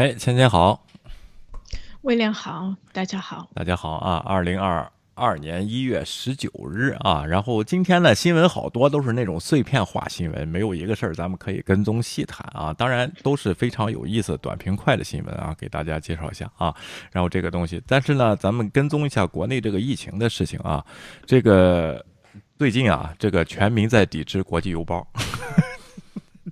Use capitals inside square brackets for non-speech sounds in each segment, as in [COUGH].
哎，芊芊好，威廉好，大家好，大家好啊！二零二二年一月十九日啊，然后今天呢新闻好多都是那种碎片化新闻，没有一个事儿咱们可以跟踪细谈啊。当然都是非常有意思、短平快的新闻啊，给大家介绍一下啊。然后这个东西，但是呢，咱们跟踪一下国内这个疫情的事情啊。这个最近啊，这个全民在抵制国际邮包。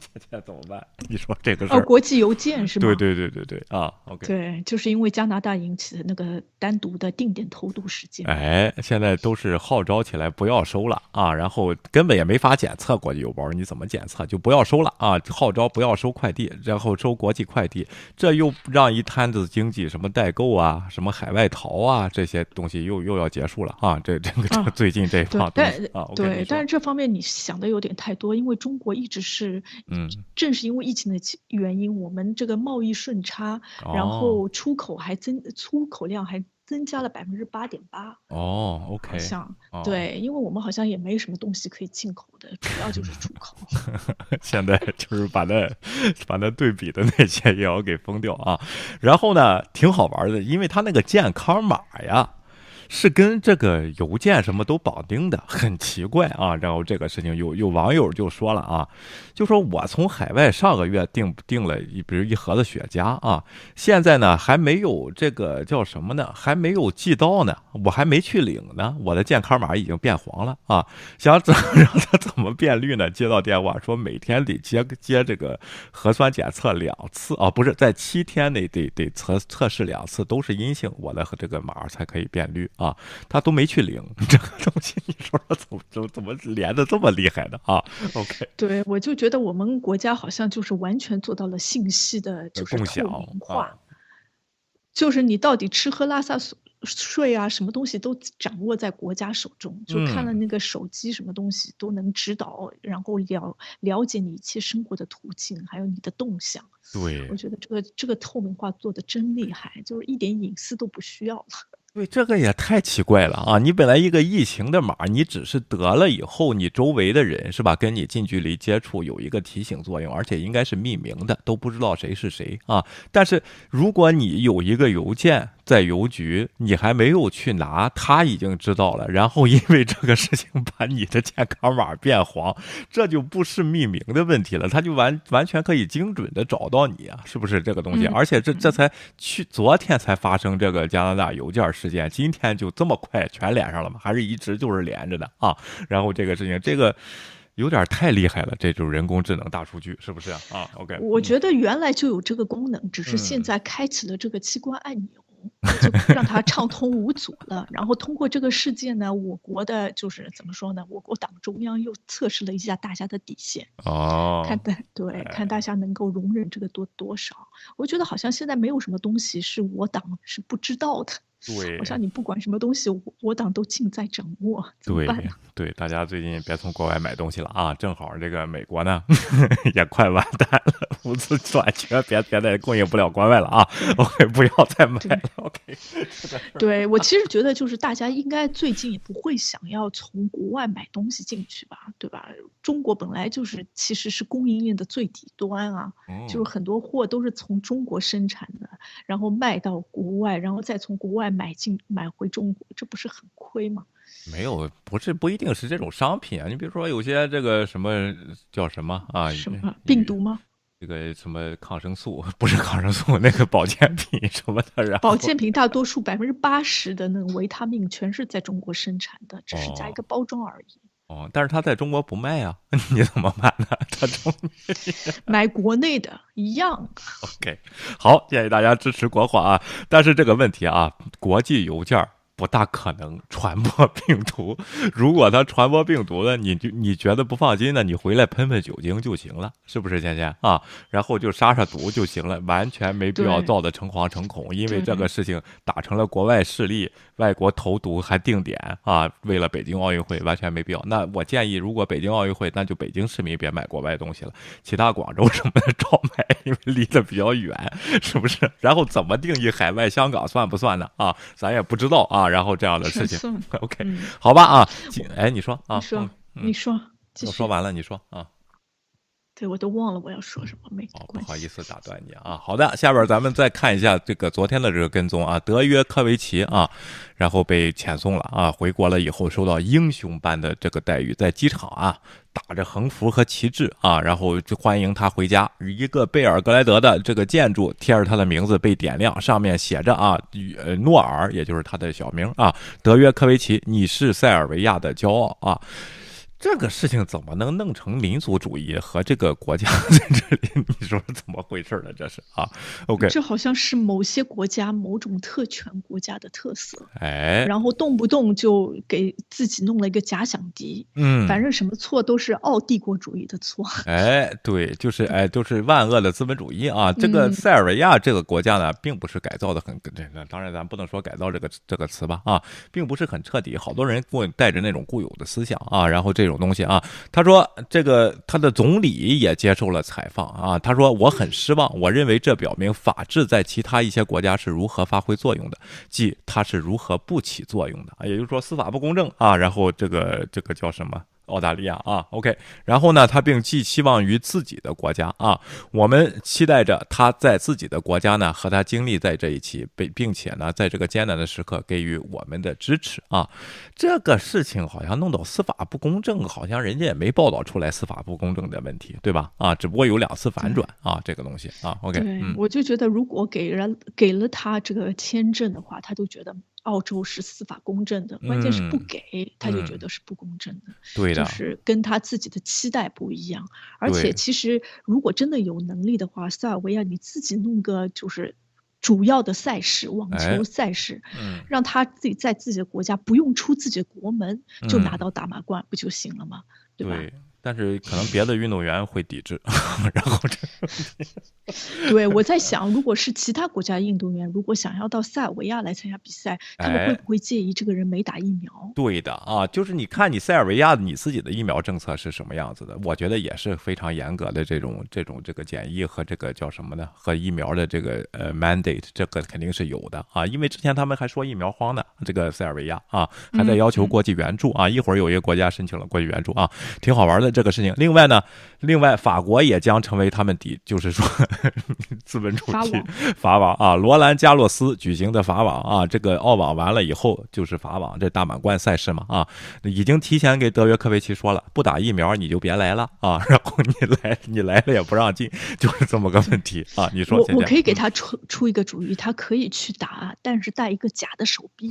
[LAUGHS] 这这怎么办？[LAUGHS] 你说这个事儿？哦，国际邮件是吗？对对对对对啊，OK。对，就是因为加拿大引起的那个单独的定点投毒事件。哎，现在都是号召起来不要收了啊，然后根本也没法检测国际邮包，你怎么检测？就不要收了啊！号召不要收快递，然后收国际快递，这又让一摊子经济，什么代购啊，什么海外淘啊，这些东西又又要结束了啊！这这个这个最近这一方对啊，对，但是这方面你想的有点太多，因为中国一直是。嗯，正是因为疫情的原因，我们这个贸易顺差，然后出口还增，出口量还增加了百分之八点八。哦，OK，好像对，因为我们好像也没什么东西可以进口的，主要就是出口。[LAUGHS] 现在就是把那把那对比的那些也要给封掉啊。然后呢，挺好玩的，因为他那个健康码呀。是跟这个邮件什么都绑定的，很奇怪啊。然后这个事情有有网友就说了啊，就说我从海外上个月订订了一，比如一盒子雪茄啊，现在呢还没有这个叫什么呢？还没有寄到呢，我还没去领呢，我的健康码已经变黄了啊。想怎让他怎么变绿呢？接到电话说每天得接接这个核酸检测两次啊，不是在七天内得得测测试两次都是阴性，我的这个码才可以变绿。啊，他都没去领这个东西，你说说怎么怎么怎么连的这么厉害的啊？OK，对我就觉得我们国家好像就是完全做到了信息的就是透明化，就是你到底吃喝拉撒睡啊，什么东西都掌握在国家手中，就看了那个手机，什么东西都能指导，然后了了解你一切生活的途径，还有你的动向。对，我觉得这个这个透明化做的真厉害，就是一点隐私都不需要了。对，这个也太奇怪了啊！你本来一个疫情的码，你只是得了以后，你周围的人是吧，跟你近距离接触有一个提醒作用，而且应该是匿名的，都不知道谁是谁啊。但是如果你有一个邮件在邮局，你还没有去拿，他已经知道了，然后因为这个事情把你的健康码变黄，这就不是匿名的问题了，他就完完全可以精准的找到你啊，是不是这个东西？而且这这才去昨天才发生这个加拿大邮件事件，今天就这么快全连上了吗？还是一直就是连着的啊？然后这个事情，这个有点太厉害了，这就是人工智能大数据，是不是啊？OK，我觉得原来就有这个功能，只是现在开启了这个机关按钮。就让它畅通无阻了。然后通过这个事件呢，我国的就是怎么说呢？我国党中央又测试了一下大家的底线哦，看大对，看大家能够容忍这个多多少。我觉得好像现在没有什么东西是我党是不知道的。对，好像你不管什么东西，我我党都尽在掌握。对对，大家最近别从国外买东西了啊！正好这个美国呢 [LAUGHS] 也快完蛋了，物资短缺，别别再供应不了国外了啊！OK，不要再买了。OK，[LAUGHS] 对我其实觉得就是大家应该最近也不会想要从国外买东西进去吧，对吧？中国本来就是其实是供应链的最底端啊，就是很多货都是从中国生产的，然后卖到国外，然后再从国外。买进买回中国，这不是很亏吗？没有，不是不一定是这种商品啊。你比如说，有些这个什么叫什么啊？什么病毒吗？这个什么抗生素？[LAUGHS] 不是抗生素，那个保健品 [LAUGHS] 什么的。然后保健品大多数百分之八十的那个维他命全是在中国生产的，只是加一个包装而已。哦，但是他在中国不卖啊，[LAUGHS] 你怎么办呢？他中 [LAUGHS] 买国内的一样。OK，好，建议大家支持国货啊。但是这个问题啊，国际邮件不大可能传播病毒。[LAUGHS] 如果它传播病毒了，你就你觉得不放心呢？你回来喷喷酒精就行了，是不是，芊芊啊？然后就杀杀毒就行了，完全没必要造的诚惶诚恐。因为这个事情打成了国外势力，外国投毒还定点啊，为了北京奥运会，完全没必要。那我建议，如果北京奥运会，那就北京市民别买国外东西了，其他广州什么的照买，因为离得比较远，是不是？然后怎么定义海外香港算不算呢？啊，咱也不知道啊。然后这样的事情，[LAUGHS] OK，好吧啊，哎，你说啊，你说，你说，我说完了，你说啊。对，我都忘了我要说什么，没哦，不好意思打断你啊。好的，下边咱们再看一下这个昨天的这个跟踪啊，德约科维奇啊，然后被遣送了啊，回国了以后受到英雄般的这个待遇，在机场啊打着横幅和旗帜啊，然后就欢迎他回家。一个贝尔格莱德的这个建筑贴着他的名字被点亮，上面写着啊，呃，诺尔，也就是他的小名啊，德约科维奇，你是塞尔维亚的骄傲啊。这个事情怎么能弄成民族主义和这个国家 [LAUGHS] 在这里？[LAUGHS] 你说怎么回事呢？这是啊，OK，这好像是某些国家某种特权国家的特色，哎，然后动不动就给自己弄了一个假想敌，嗯，反正什么错都是奥帝国主义的错，哎，对，就是哎，都是万恶的资本主义啊！这个塞尔维亚这个国家呢，并不是改造的很，这当然咱不能说改造这个这个词吧啊，并不是很彻底，好多人过带着那种固有的思想啊，然后这。这种东西啊，他说这个他的总理也接受了采访啊，他说我很失望，我认为这表明法治在其他一些国家是如何发挥作用的，即它是如何不起作用的啊，也就是说司法不公正啊，然后这个这个叫什么？澳大利亚啊，OK，然后呢，他并寄期望于自己的国家啊，我们期待着他在自己的国家呢和他经历在这一起，并并且呢，在这个艰难的时刻给予我们的支持啊。这个事情好像弄到司法不公正，好像人家也没报道出来司法不公正的问题，对吧？啊，只不过有两次反转啊，这个东西啊，OK，对，我就觉得如果给人给了他这个签证的话，他就觉得。澳洲是司法公正的，关键是不给他就觉得是不公正的，对的，就是跟他自己的期待不一样。而且其实如果真的有能力的话，塞尔维亚你自己弄个就是主要的赛事，网球赛事，让他自己在自己的国家不用出自己的国门就拿到大满贯不就行了吗？对吧？但是可能别的运动员会抵制，然后这，[LAUGHS] 对我在想，如果是其他国家运动员，如果想要到塞尔维亚来参加比赛，他们会不会介意这个人没打疫苗？对的啊，就是你看你塞尔维亚你自己的疫苗政策是什么样子的？我觉得也是非常严格的这种这种这个检疫和这个叫什么呢？和疫苗的这个呃 mandate，这个肯定是有的啊，因为之前他们还说疫苗荒呢，这个塞尔维亚啊还在要求国际援助啊，一会儿有一个国家申请了国际援助啊，挺好玩的。这个事情，另外呢，另外法国也将成为他们底，就是说 [LAUGHS] 资本主义法网啊，罗兰加洛斯举行的法网啊，这个澳网完了以后就是法网这大满贯赛事嘛啊，已经提前给德约科维奇说了，不打疫苗你就别来了啊，[LAUGHS] 然后你来你来了也不让进，就是这么个问题啊。你说我我可以给他出出一个主意，他可以去打，但是带一个假的手臂。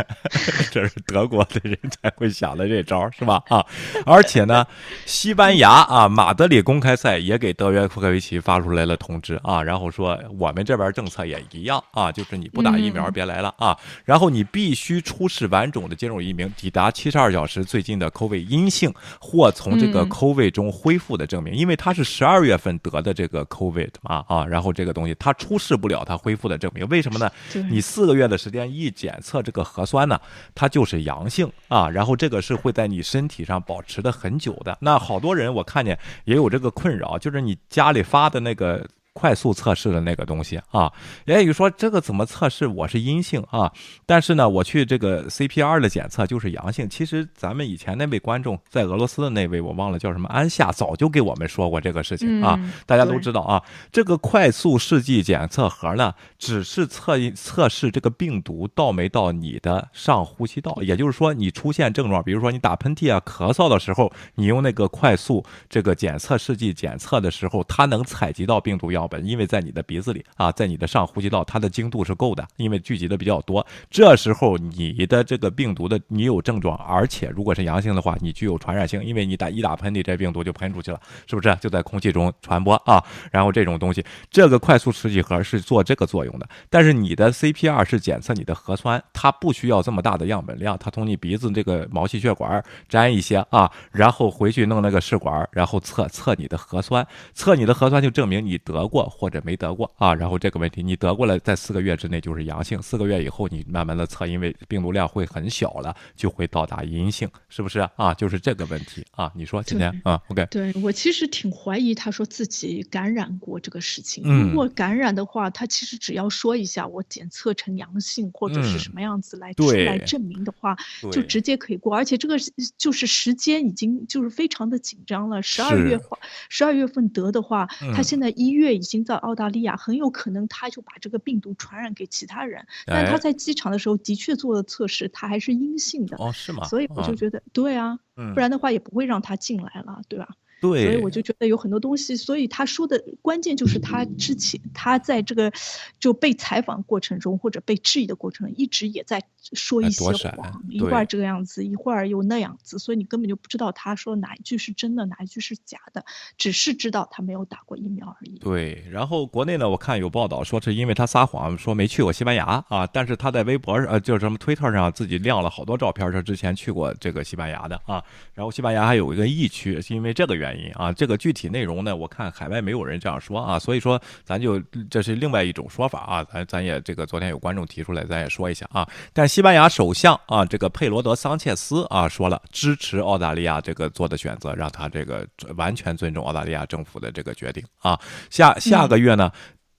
[LAUGHS] 这是德国的人才会想的这招是吧啊？而且。呢，西班牙啊，马德里公开赛也给德约科维奇发出来了通知啊，然后说我们这边政策也一样啊，就是你不打疫苗别来了啊，然后你必须出示完整的接种疫苗，抵达七十二小时最近的 COVID 阴性或从这个 COVID 中恢复的证明，因为他是十二月份得的这个 COVID 嘛啊，然后这个东西他出示不了他恢复的证明，为什么呢？你四个月的时间一检测这个核酸呢，它就是阳性啊，然后这个是会在你身体上保持的很。久的那好多人，我看见也有这个困扰，就是你家里发的那个。快速测试的那个东西啊，言语说这个怎么测试？我是阴性啊，但是呢，我去这个 CPR 的检测就是阳性。其实咱们以前那位观众在俄罗斯的那位，我忘了叫什么安夏，早就给我们说过这个事情啊，大家都知道啊。这个快速试剂检测盒呢，只是测一测试这个病毒到没到你的上呼吸道，也就是说你出现症状，比如说你打喷嚏啊、咳嗽的时候，你用那个快速这个检测试剂检测的时候，它能采集到病毒样。本，因为在你的鼻子里啊，在你的上呼吸道，它的精度是够的，因为聚集的比较多。这时候你的这个病毒的你有症状，而且如果是阳性的话，你具有传染性，因为你打一打喷嚏，这病毒就喷出去了，是不是？就在空气中传播啊。然后这种东西，这个快速试剂盒是做这个作用的。但是你的 CPR 是检测你的核酸，它不需要这么大的样本量，它从你鼻子这个毛细血管粘一些啊，然后回去弄那个试管，然后测测你的核酸，测你的核酸就证明你得过。过或者没得过啊。然后这个问题你得过了，在四个月之内就是阳性，四个月以后你慢慢的测，因为病毒量会很小了，就会到达阴性，是不是啊？就是这个问题啊。你说今天啊？OK，对我其实挺怀疑他说自己感染过这个事情。如果感染的话，他其实只要说一下我检测成阳性或者是什么样子来出来证明的话，就直接可以过。而且这个就是时间已经就是非常的紧张了。十二月话，十二月份得的话，他现在一月已经在澳大利亚，很有可能他就把这个病毒传染给其他人。但他在机场的时候的确做了测试，他还是阴性的。哦，是吗？所以我就觉得，对啊，不然的话也不会让他进来了，对吧？对，所以我就觉得有很多东西，所以他说的关键就是他之前他在这个就被采访过程中或者被质疑的过程，一直也在说一些谎，一会儿这个样子，一会儿又那样子，所以你根本就不知道他说哪一句是真的，哪一句是假的，只是知道他没有打过疫苗而已。对，然后国内呢，我看有报道说是因为他撒谎说没去过西班牙啊，但是他在微博上呃就是什么推特上自己亮了好多照片，说之前去过这个西班牙的啊，然后西班牙还有一个疫区，是因为这个原原因啊，这个具体内容呢，我看海外没有人这样说啊，所以说咱就这是另外一种说法啊，咱咱也这个昨天有观众提出来，咱也说一下啊。但西班牙首相啊，这个佩罗德桑切斯啊说了支持澳大利亚这个做的选择，让他这个完全尊重澳大利亚政府的这个决定啊。下下个月呢？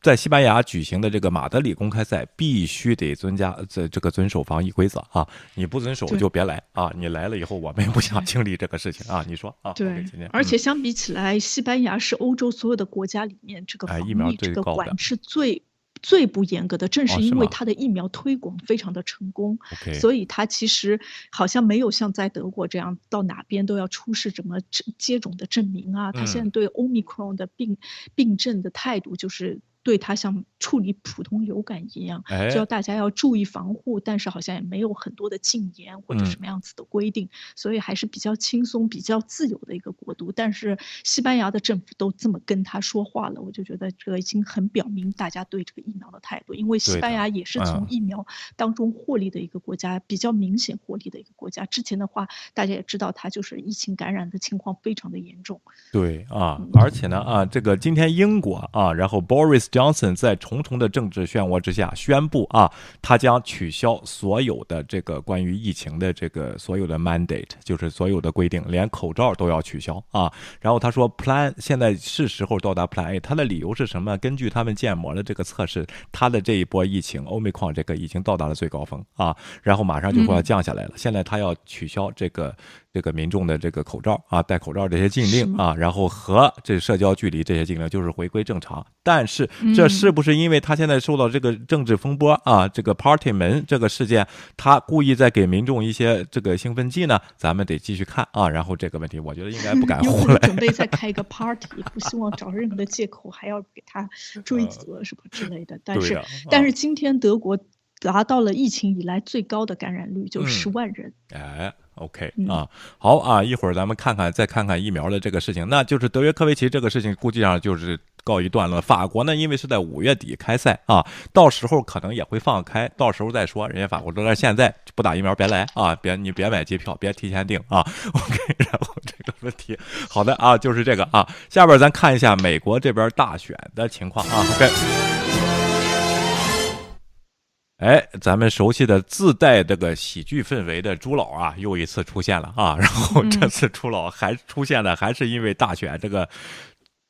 在西班牙举行的这个马德里公开赛，必须得遵加这这个遵守防疫规则啊！你不遵守就别来啊！你来了以后，我们也不想经历这个事情啊！[LAUGHS] 你说啊？对，而且相比起来，西班牙是欧洲所有的国家里面这个防疫这个管制最最不严格的，正是因为它的疫苗推广非常的成功，所以它其实好像没有像在德国这样到哪边都要出示什么接种的证明啊。它现在对 Omicron 的病病症的态度就是。对他像处理普通流感一样，就要大家要注意防护，但是好像也没有很多的禁言或者什么样子的规定，所以还是比较轻松、比较自由的一个国度。但是西班牙的政府都这么跟他说话了，我就觉得这个已经很表明大家对这个疫苗的态度。因为西班牙也是从疫苗当中获利的一个国家，比较明显获利的一个国家。之前的话，大家也知道，它就是疫情感染的情况非常的严重。对啊，而且呢啊，这个今天英国啊，然后 Boris。Johnson 在重重的政治漩涡之下宣布啊，他将取消所有的这个关于疫情的这个所有的 mandate，就是所有的规定，连口罩都要取消啊。然后他说，Plan 现在是时候到达 Plan A。他的理由是什么？根据他们建模的这个测试，他的这一波疫情 Omicron 这个已经到达了最高峰啊，然后马上就会要降下来了。现在他要取消这个。这个民众的这个口罩啊，戴口罩这些禁令啊，然后和这社交距离这些禁令，就是回归正常。但是这是不是因为他现在受到这个政治风波啊，这个 Party 门这个事件，他故意在给民众一些这个兴奋剂呢？咱们得继续看啊。然后这个问题，我觉得应该不敢胡来。准备再开一个 Party，不希望找任何的借口，还要给他追责什么之类的。但是，但是今天德国达到了疫情以来最高的感染率，就十万人。哎。OK 啊，好啊，一会儿咱们看看，再看看疫苗的这个事情。那就是德约科维奇这个事情，估计上就是告一段落。法国呢，因为是在五月底开赛啊，到时候可能也会放开，到时候再说。人家法国说，现在不打疫苗别来啊，别你别买机票，别提前订啊。OK，[LAUGHS] 然后这个问题，好的啊，就是这个啊。下边咱看一下美国这边大选的情况啊。OK。哎，咱们熟悉的自带这个喜剧氛围的朱老啊，又一次出现了啊！然后这次朱老还出现了还是因为大选这个。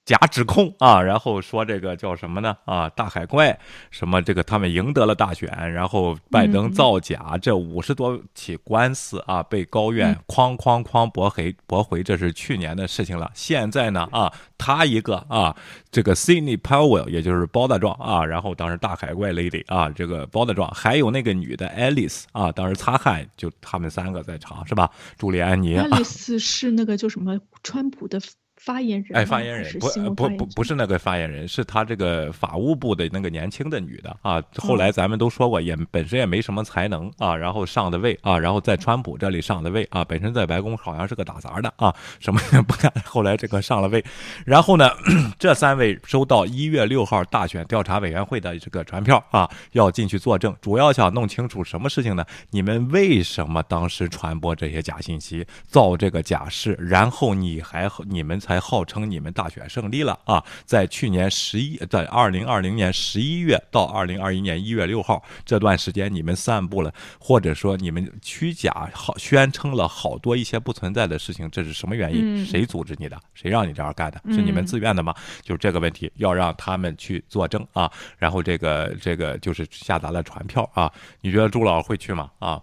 假指控啊，然后说这个叫什么呢？啊，大海怪，什么这个他们赢得了大选，然后拜登造假，这五十多起官司啊，被高院哐哐哐驳回，驳回，这是去年的事情了。现在呢，啊，他一个啊，这个 Sidney Powell，也就是包大壮啊，然后当时大海怪 Lady 啊，这个包大壮，还有那个女的 Alice 啊，当时擦汗，就他们三个在场是吧？朱利安妮，Alice 是那个叫什么？川普的。发言人哎，发言人不不不不是那个发言人，是他这个法务部的那个年轻的女的啊。后来咱们都说过，也本身也没什么才能啊，然后上的位啊，然后在川普这里上的位啊，本身在白宫好像是个打杂的啊，什么也 [LAUGHS] 不干。后来这个上了位，然后呢，[CLEARS THROAT] 这三位收到一月六号大选调查委员会的这个传票啊，要进去作证，主要想弄清楚什么事情呢？你们为什么当时传播这些假信息，造这个假事，然后你还你们。才号称你们大选胜利了啊！在去年十一，在二零二零年十一月到二零二一年一月六号这段时间，你们散布了，或者说你们虚假好宣称了好多一些不存在的事情，这是什么原因？谁组织你的？谁让你这样干的？是你们自愿的吗？就是这个问题，要让他们去作证啊！然后这个这个就是下达了传票啊！你觉得朱老会去吗？啊？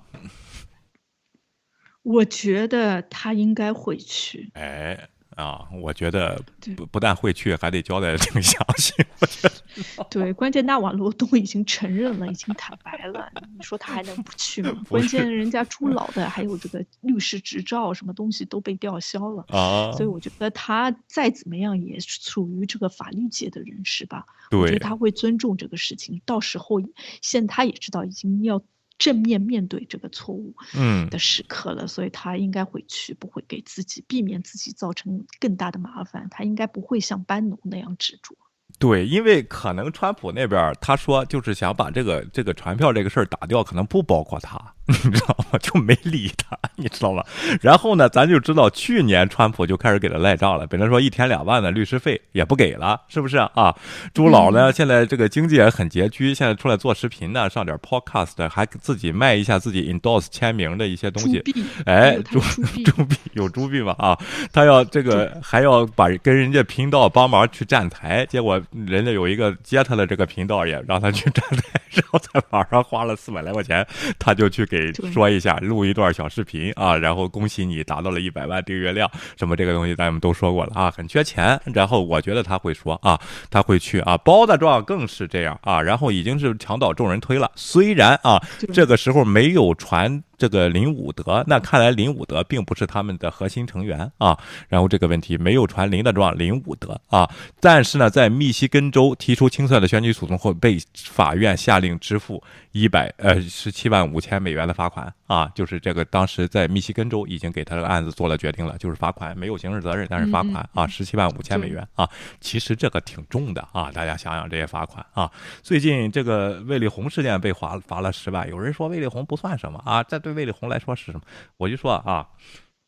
我觉得他应该会去。哎，啊，我觉得不不但会去，还得交代的挺详细。我觉得，[LAUGHS] 对，关键纳瓦罗都已经承认了，已经坦白了，你说他还能不去吗？关键人家朱老的还有这个律师执照，什么东西都被吊销了啊。所以我觉得他再怎么样也属于这个法律界的人士吧。我觉得他会尊重这个事情。到时候，现在他也知道已经要。正面面对这个错误，嗯的时刻了，所以他应该会去，不会给自己避免自己造成更大的麻烦，他应该不会像班农那样执着。对，因为可能川普那边他说就是想把这个这个传票这个事儿打掉，可能不包括他。[LAUGHS] 你知道吗？就没理他，[LAUGHS] 你知道吗？然后呢，咱就知道去年川普就开始给他赖账了。本来说一天两万的律师费也不给了，是不是啊？朱老呢，现在这个经济也很拮据，现在出来做视频呢，上点 podcast，还自己卖一下自己 endorse 签名的一些东西。哎，[LAUGHS] 朱朱币有朱币吗？啊，他要这个还要把跟人家频道帮忙去站台，结果人家有一个接他的这个频道也让他去站台，然后在网上花了四百来块钱，他就去。给说一下，录一段小视频啊，然后恭喜你达到了一百万订阅量，什么这个东西咱们都说过了啊，很缺钱。然后我觉得他会说啊，他会去啊，包大壮更是这样啊，然后已经是墙倒众人推了。虽然啊，这个时候没有传。这个林伍德，那看来林伍德并不是他们的核心成员啊。然后这个问题没有传林的状，林伍德啊。但是呢，在密西根州提出清算的选举诉讼后，被法院下令支付一百呃十七万五千美元的罚款啊。就是这个当时在密西根州已经给他的案子做了决定了，就是罚款，没有刑事责任，但是罚款啊，十七万五千美元啊。其实这个挺重的啊，大家想想这些罚款啊。最近这个魏立红事件被罚罚了十万，有人说魏立红不算什么啊，这。对魏丽红来说是什么？我就说啊，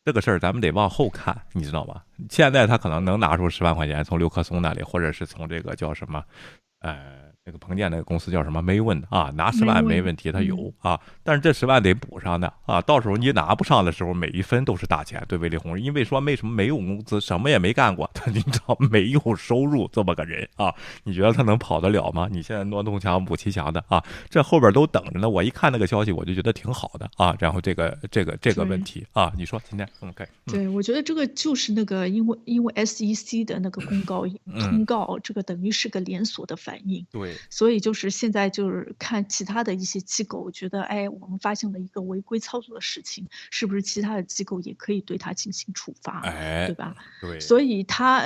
这个事儿咱们得往后看，你知道吧？现在他可能能拿出十万块钱从刘克松那里，或者是从这个叫什么，呃。那个彭建那个公司叫什么？没问啊，拿十万没问题，他有啊，但是这十万得补上的啊，到时候你拿不上的时候，每一分都是大钱。对魏立红，因为说为什么没有工资，什么也没干过，他 [LAUGHS] 你知道没有收入这么个人啊？你觉得他能跑得了吗？你现在挪东墙补西墙的啊，这后边都等着呢。我一看那个消息，我就觉得挺好的啊。然后这个这个这个问题啊，你说今天 OK？对，我觉得这个就是那个因为因为 SEC 的那个公告通告，这个等于是个连锁的反应。对。所以就是现在就是看其他的一些机构，我觉得哎，我们发现了一个违规操作的事情，是不是其他的机构也可以对他进行处罚？哎，对吧？对，所以他。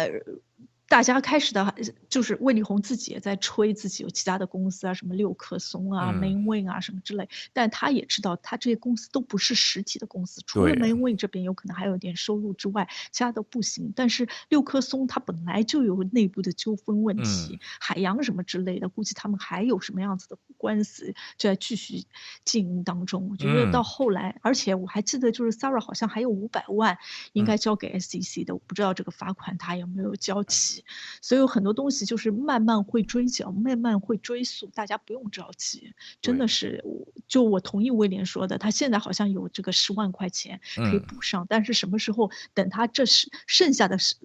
大家开始的，就是魏丽红自己也在吹自己有其他的公司啊，什么六棵松啊、Mainwing 啊什么之类，但他也知道他这些公司都不是实体的公司，除了 Mainwing 这边有可能还有点收入之外，其他都不行。但是六棵松它本来就有内部的纠纷问题，海洋什么之类的，估计他们还有什么样子的官司就在继续经营当中。我觉得到后来，而且我还记得就是 Sarah 好像还有五百万应该交给 SEC 的，我不知道这个罚款他有没有交齐。所以有很多东西就是慢慢会追缴，慢慢会追溯，大家不用着急。真的是，就我同意威廉说的，他现在好像有这个十万块钱可以补上，但是什么时候等他这是剩下的是。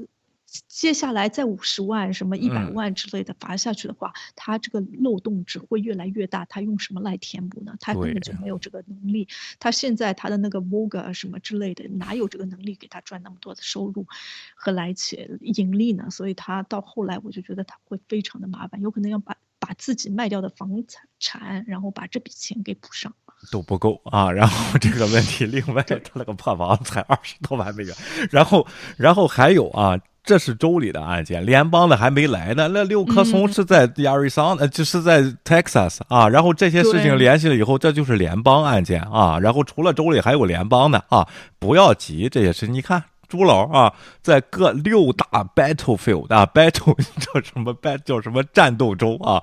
接下来再五十万、什么一百万之类的罚下去的话，他这个漏洞只会越来越大。他用什么来填补呢？他根本就没有这个能力。他现在他的那个 Vogue 什么之类的，哪有这个能力给他赚那么多的收入和来钱盈利呢？所以他到后来我就觉得他会非常的麻烦，有可能要把把自己卖掉的房产，然后把这笔钱给补上。都不够啊！然后这个问题，另外他那个破房才二十多万美元，然后然后还有啊。这是州里的案件，联邦的还没来呢。那六棵松是在亚利桑呃，就是在 Texas 啊。然后这些事情联系了以后，这就是联邦案件啊。然后除了州里还有联邦的啊，不要急，这些事你看朱老啊，在各六大 battlefield 啊 battle [LAUGHS] 叫什么 battle 叫什么战斗州啊。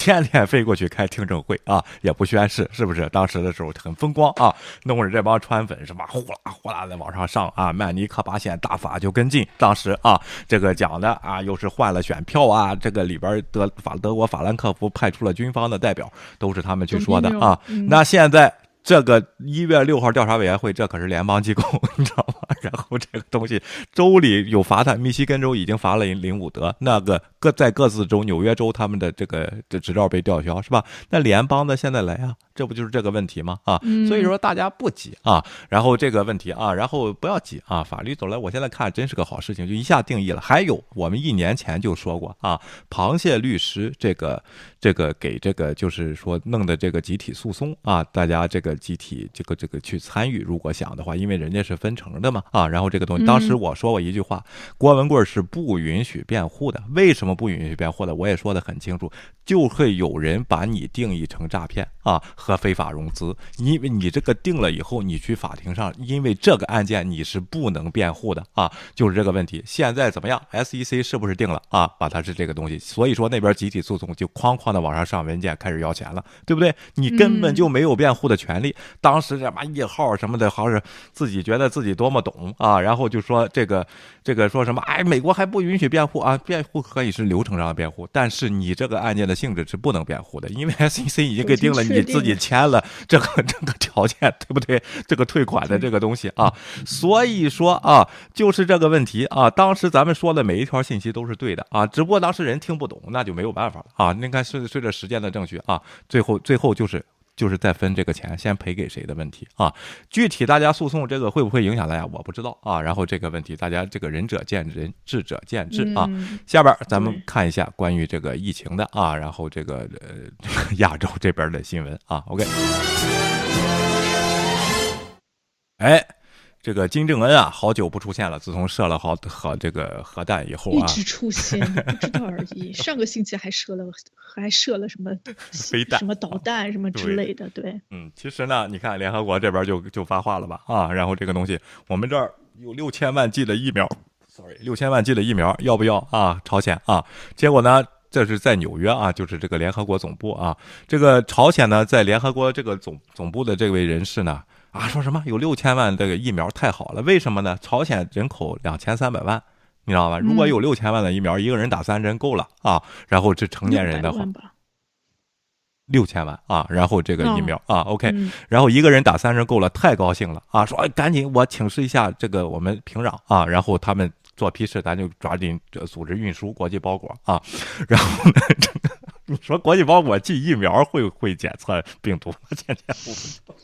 天天飞过去开听证会啊，[LAUGHS] 也不宣誓，是不是？当时的时候很风光啊，弄着这帮川粉什么？呼啦呼啦的往上上啊，曼尼克巴县大法就跟进。当时啊，这个讲的啊，又是换了选票啊，这个里边德法德国法兰克福派出了军方的代表，都是他们去说的啊。那现在。这个一月六号调查委员会，这可是联邦机构，[LAUGHS] 你知道吗？然后这个东西州里有罚他，密西根州已经罚了林伍德，那个各在各自州，纽约州他们的这个这执照被吊销，是吧？那联邦的现在来啊，这不就是这个问题吗？啊，所以说大家不急啊，然后这个问题啊，然后不要急啊，法律走来，我现在看真是个好事情，就一下定义了。还有我们一年前就说过啊，螃蟹律师这个这个给这个就是说弄的这个集体诉讼啊，大家这个。集体这个这个去参与，如果想的话，因为人家是分成的嘛啊，然后这个东西，当时我说过一句话，郭文贵是不允许辩护的。为什么不允许辩护的？我也说的很清楚，就会有人把你定义成诈骗啊和非法融资，因为你这个定了以后，你去法庭上，因为这个案件你是不能辩护的啊，就是这个问题。现在怎么样？SEC 是不是定了啊？把它是这个东西，所以说那边集体诉讼就哐哐的往上上文件，开始要钱了，对不对？你根本就没有辩护的权利。当时这嘛一号什么的，好像是自己觉得自己多么懂啊，然后就说这个这个说什么哎，美国还不允许辩护啊，辩护可以是流程上的辩护，但是你这个案件的性质是不能辩护的，因为 [LAUGHS] SEC 已经给定了，你自己签了这个 [LAUGHS] 这个条件，对不对？这个退款的这个东西啊，所以说啊，就是这个问题啊。当时咱们说的每一条信息都是对的啊，只不过当事人听不懂，那就没有办法了啊。你看，随随着时间的证据啊，最后最后就是。就是再分这个钱，先赔给谁的问题啊？具体大家诉讼这个会不会影响大家，我不知道啊。然后这个问题，大家这个仁者见仁，智者见智啊。下边咱们看一下关于这个疫情的啊，然后这个呃 [LAUGHS] 亚洲这边的新闻啊。OK，哎。这个金正恩啊，好久不出现了。自从射了好好这个核弹以后啊，一直出现，不知道而已。[LAUGHS] 上个星期还射了，还射了什么 [LAUGHS] 飞弹、什么导弹、什么之类的。对，嗯，其实呢，你看联合国这边就就发话了吧啊，然后这个东西，我们这儿有六千万剂的疫苗，sorry，六千万剂的疫苗要不要啊？朝鲜啊，结果呢，这是在纽约啊，就是这个联合国总部啊，这个朝鲜呢，在联合国这个总总部的这位人士呢。啊，说什么有六千万这个疫苗太好了？为什么呢？朝鲜人口两千三百万，你知道吧？如果有六千万的疫苗，一个人打三针够了啊。然后这成年人的话，六千万啊。然后这个疫苗啊，OK。然后一个人打三针够了，太高兴了啊！说赶紧我请示一下这个我们平壤啊。然后他们做批示，咱就抓紧组织运输国际包裹啊。然后呢，[LAUGHS] 这个你说国际包裹寄疫苗会会检测病毒吗？天天不知道。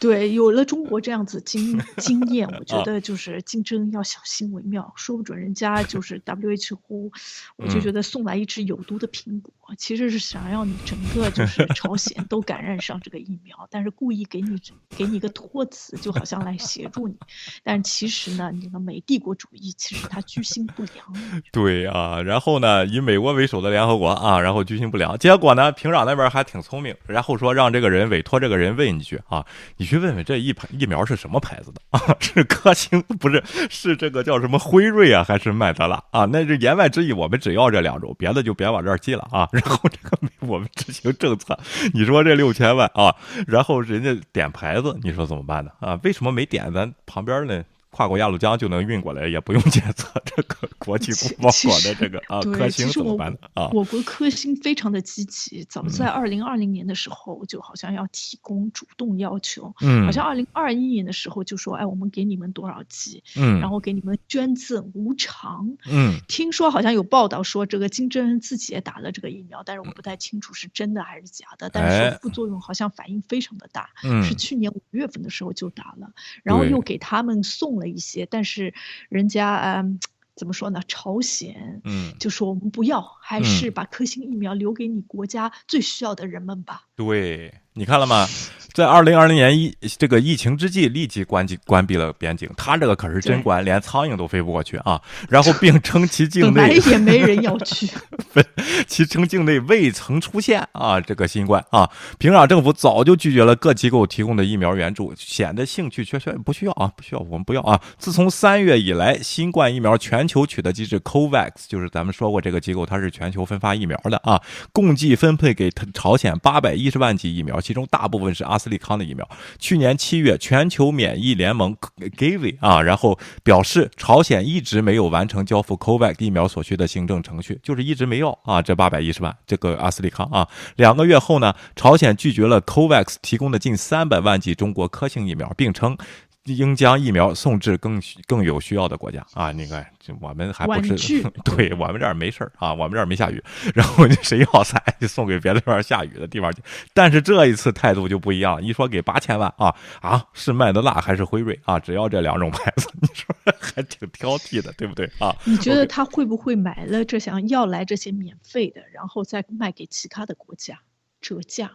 对，有了中国这样子经经验，我觉得就是竞争要小心为妙，说不准人家就是 WHO，我就觉得送来一只有毒的苹果，其实是想要你整个就是朝鲜都感染上这个疫苗，但是故意给你给你一个托词，就好像来协助你，但其实呢，你个美帝国主义其实他居心不良。对啊，然后呢，以美国为首的联合国啊，然后居心不良，结果呢，平壤那边还挺聪明，然后说让这个人委托这个人问一句啊，你。去问问这一牌疫苗是什么牌子的 [LAUGHS] 啊？是科兴不是？是这个叫什么辉瑞啊，还是麦德拉啊？那是言外之意，我们只要这两种，别的就别往这儿寄了啊。[LAUGHS] 然后这个没我们执行政策，你说这六千万啊，然后人家点牌子，你说怎么办呢？啊？为什么没点咱旁边呢？跨过鸭绿江就能运过来，也不用检测这个国际包裹的这个啊，科兴怎么办呢？啊，我国科兴非常的积极，早在二零二零年的时候就好像要提供主动要求，嗯，好像二零二一年的时候就说，哎，我们给你们多少剂，嗯，然后给你们捐赠无偿，嗯，听说好像有报道说这个金正恩自己也打了这个疫苗，但是我不太清楚是真的还是假的，但是副作用好像反应非常的大，嗯，是去年五月份的时候就打了，然后又给他们送。了一些，但是人家嗯，怎么说呢？朝鲜嗯，就说我们不要，还是把科兴疫苗留给你国家最需要的人们吧。对。你看了吗？在二零二零年疫这个疫情之际，立即关机关闭了边境。他这个可是真关，连苍蝇都飞不过去啊！然后并称其境内 [LAUGHS] 也没人要去，[LAUGHS] 其称境内未曾出现啊这个新冠啊。平壤政府早就拒绝了各机构提供的疫苗援助，显得兴趣缺缺，不需要啊，不需要，我们不要啊。自从三月以来，新冠疫苗全球取得机制 COVAX，就是咱们说过这个机构，它是全球分发疫苗的啊，共计分配给朝鲜八百一十万剂疫苗，其中大部分是阿。斯利康的疫苗，去年七月，全球免疫联盟 Gavi 啊，然后表示朝鲜一直没有完成交付 COVAX 疫苗所需的行政程序，就是一直没要啊，这八百一十万这个阿斯利康啊，两个月后呢，朝鲜拒绝了 COVAX 提供的近三百万剂中国科兴疫苗，并称。应将疫苗送至更更有需要的国家啊！你看，我们还不是 [LAUGHS] 对我们这儿没事儿啊，我们这儿没下雨，然后谁要塞就送给别的地方下雨的地方去。但是这一次态度就不一样，一说给八千万啊啊，是麦德纳还是辉瑞啊？只要这两种牌子，[LAUGHS] 你说还挺挑剔的，对不对啊？你觉得他会不会买了这想要来这些免费的，然后再卖给其他的国家折价？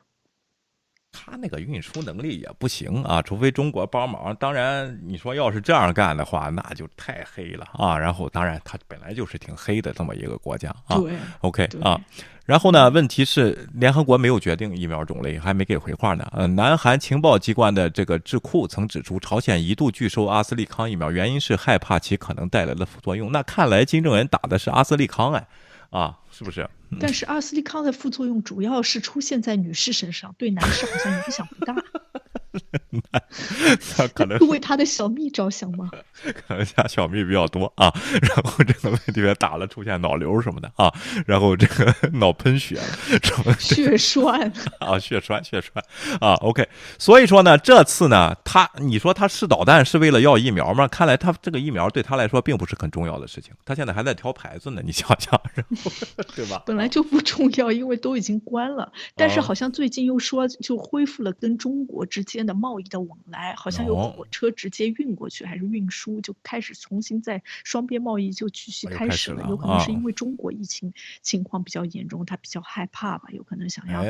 他那个运输能力也不行啊，除非中国帮忙。当然，你说要是这样干的话，那就太黑了啊。然后，当然，他本来就是挺黑的这么一个国家啊。对，OK 啊。然后呢，问题是联合国没有决定疫苗种类，还没给回话呢。呃，南韩情报机关的这个智库曾指出，朝鲜一度拒收阿斯利康疫苗，原因是害怕其可能带来的副作用。那看来金正恩打的是阿斯利康哎。啊，是不是？但是阿斯利康的副作用主要是出现在女士身上，对男士好像影响不大。[LAUGHS] 他可能为他的小蜜着想吗？可能家小蜜比较多啊，[LAUGHS] 然后这个问题也打了，出现脑瘤什么的啊，然后这个脑喷血什么 [LAUGHS] 血栓啊，血栓血栓啊。OK，所以说呢，这次呢，他你说他试导弹是为了要疫苗吗？看来他这个疫苗对他来说并不是很重要的事情，他现在还在挑牌子呢。你想想，然后对吧？本来就不重要，因为都已经关了，但是好像最近又说就恢复了跟中国之间。的贸易的往来好像有火车直接运过去，还是运输就开始重新在双边贸易就继续开始了。有可能是因为中国疫情情况比较严重，他比较害怕吧？有可能想要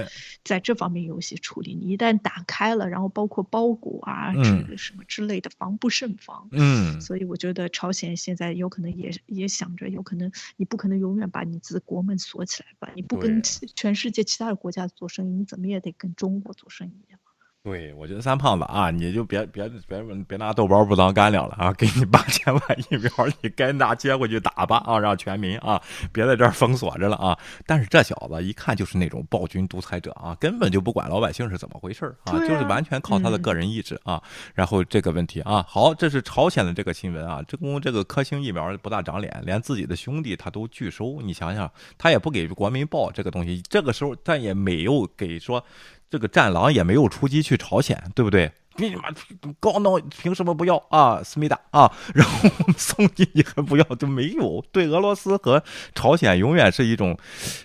在这方面有一些处理。你一旦打开了，然后包括包裹啊，这什么之类的，防不胜防。嗯，所以我觉得朝鲜现在有可能也也想着，有可能你不可能永远把你自国门锁起来吧？你不跟全世界其他的国家做生意，你怎么也得跟中国做生意呀？对，我觉得三胖子啊，你就别别别别拿豆包不当干粮了啊！给你八千万疫苗，你该拿接回去打吧啊！让全民啊，别在这儿封锁着了啊！但是这小子一看就是那种暴君独裁者啊，根本就不管老百姓是怎么回事啊，就是完全靠他的个人意志啊。然后这个问题啊，好，这是朝鲜的这个新闻啊，这公这个科兴疫苗不大长脸，连自己的兄弟他都拒收，你想想，他也不给国民报这个东西，这个时候但也没有给说。这个战狼也没有出击去朝鲜，对不对？你妈高能，凭什么不要啊？思密达啊，[LAUGHS] 然后送你你还不要，就没有对俄罗斯和朝鲜永远是一种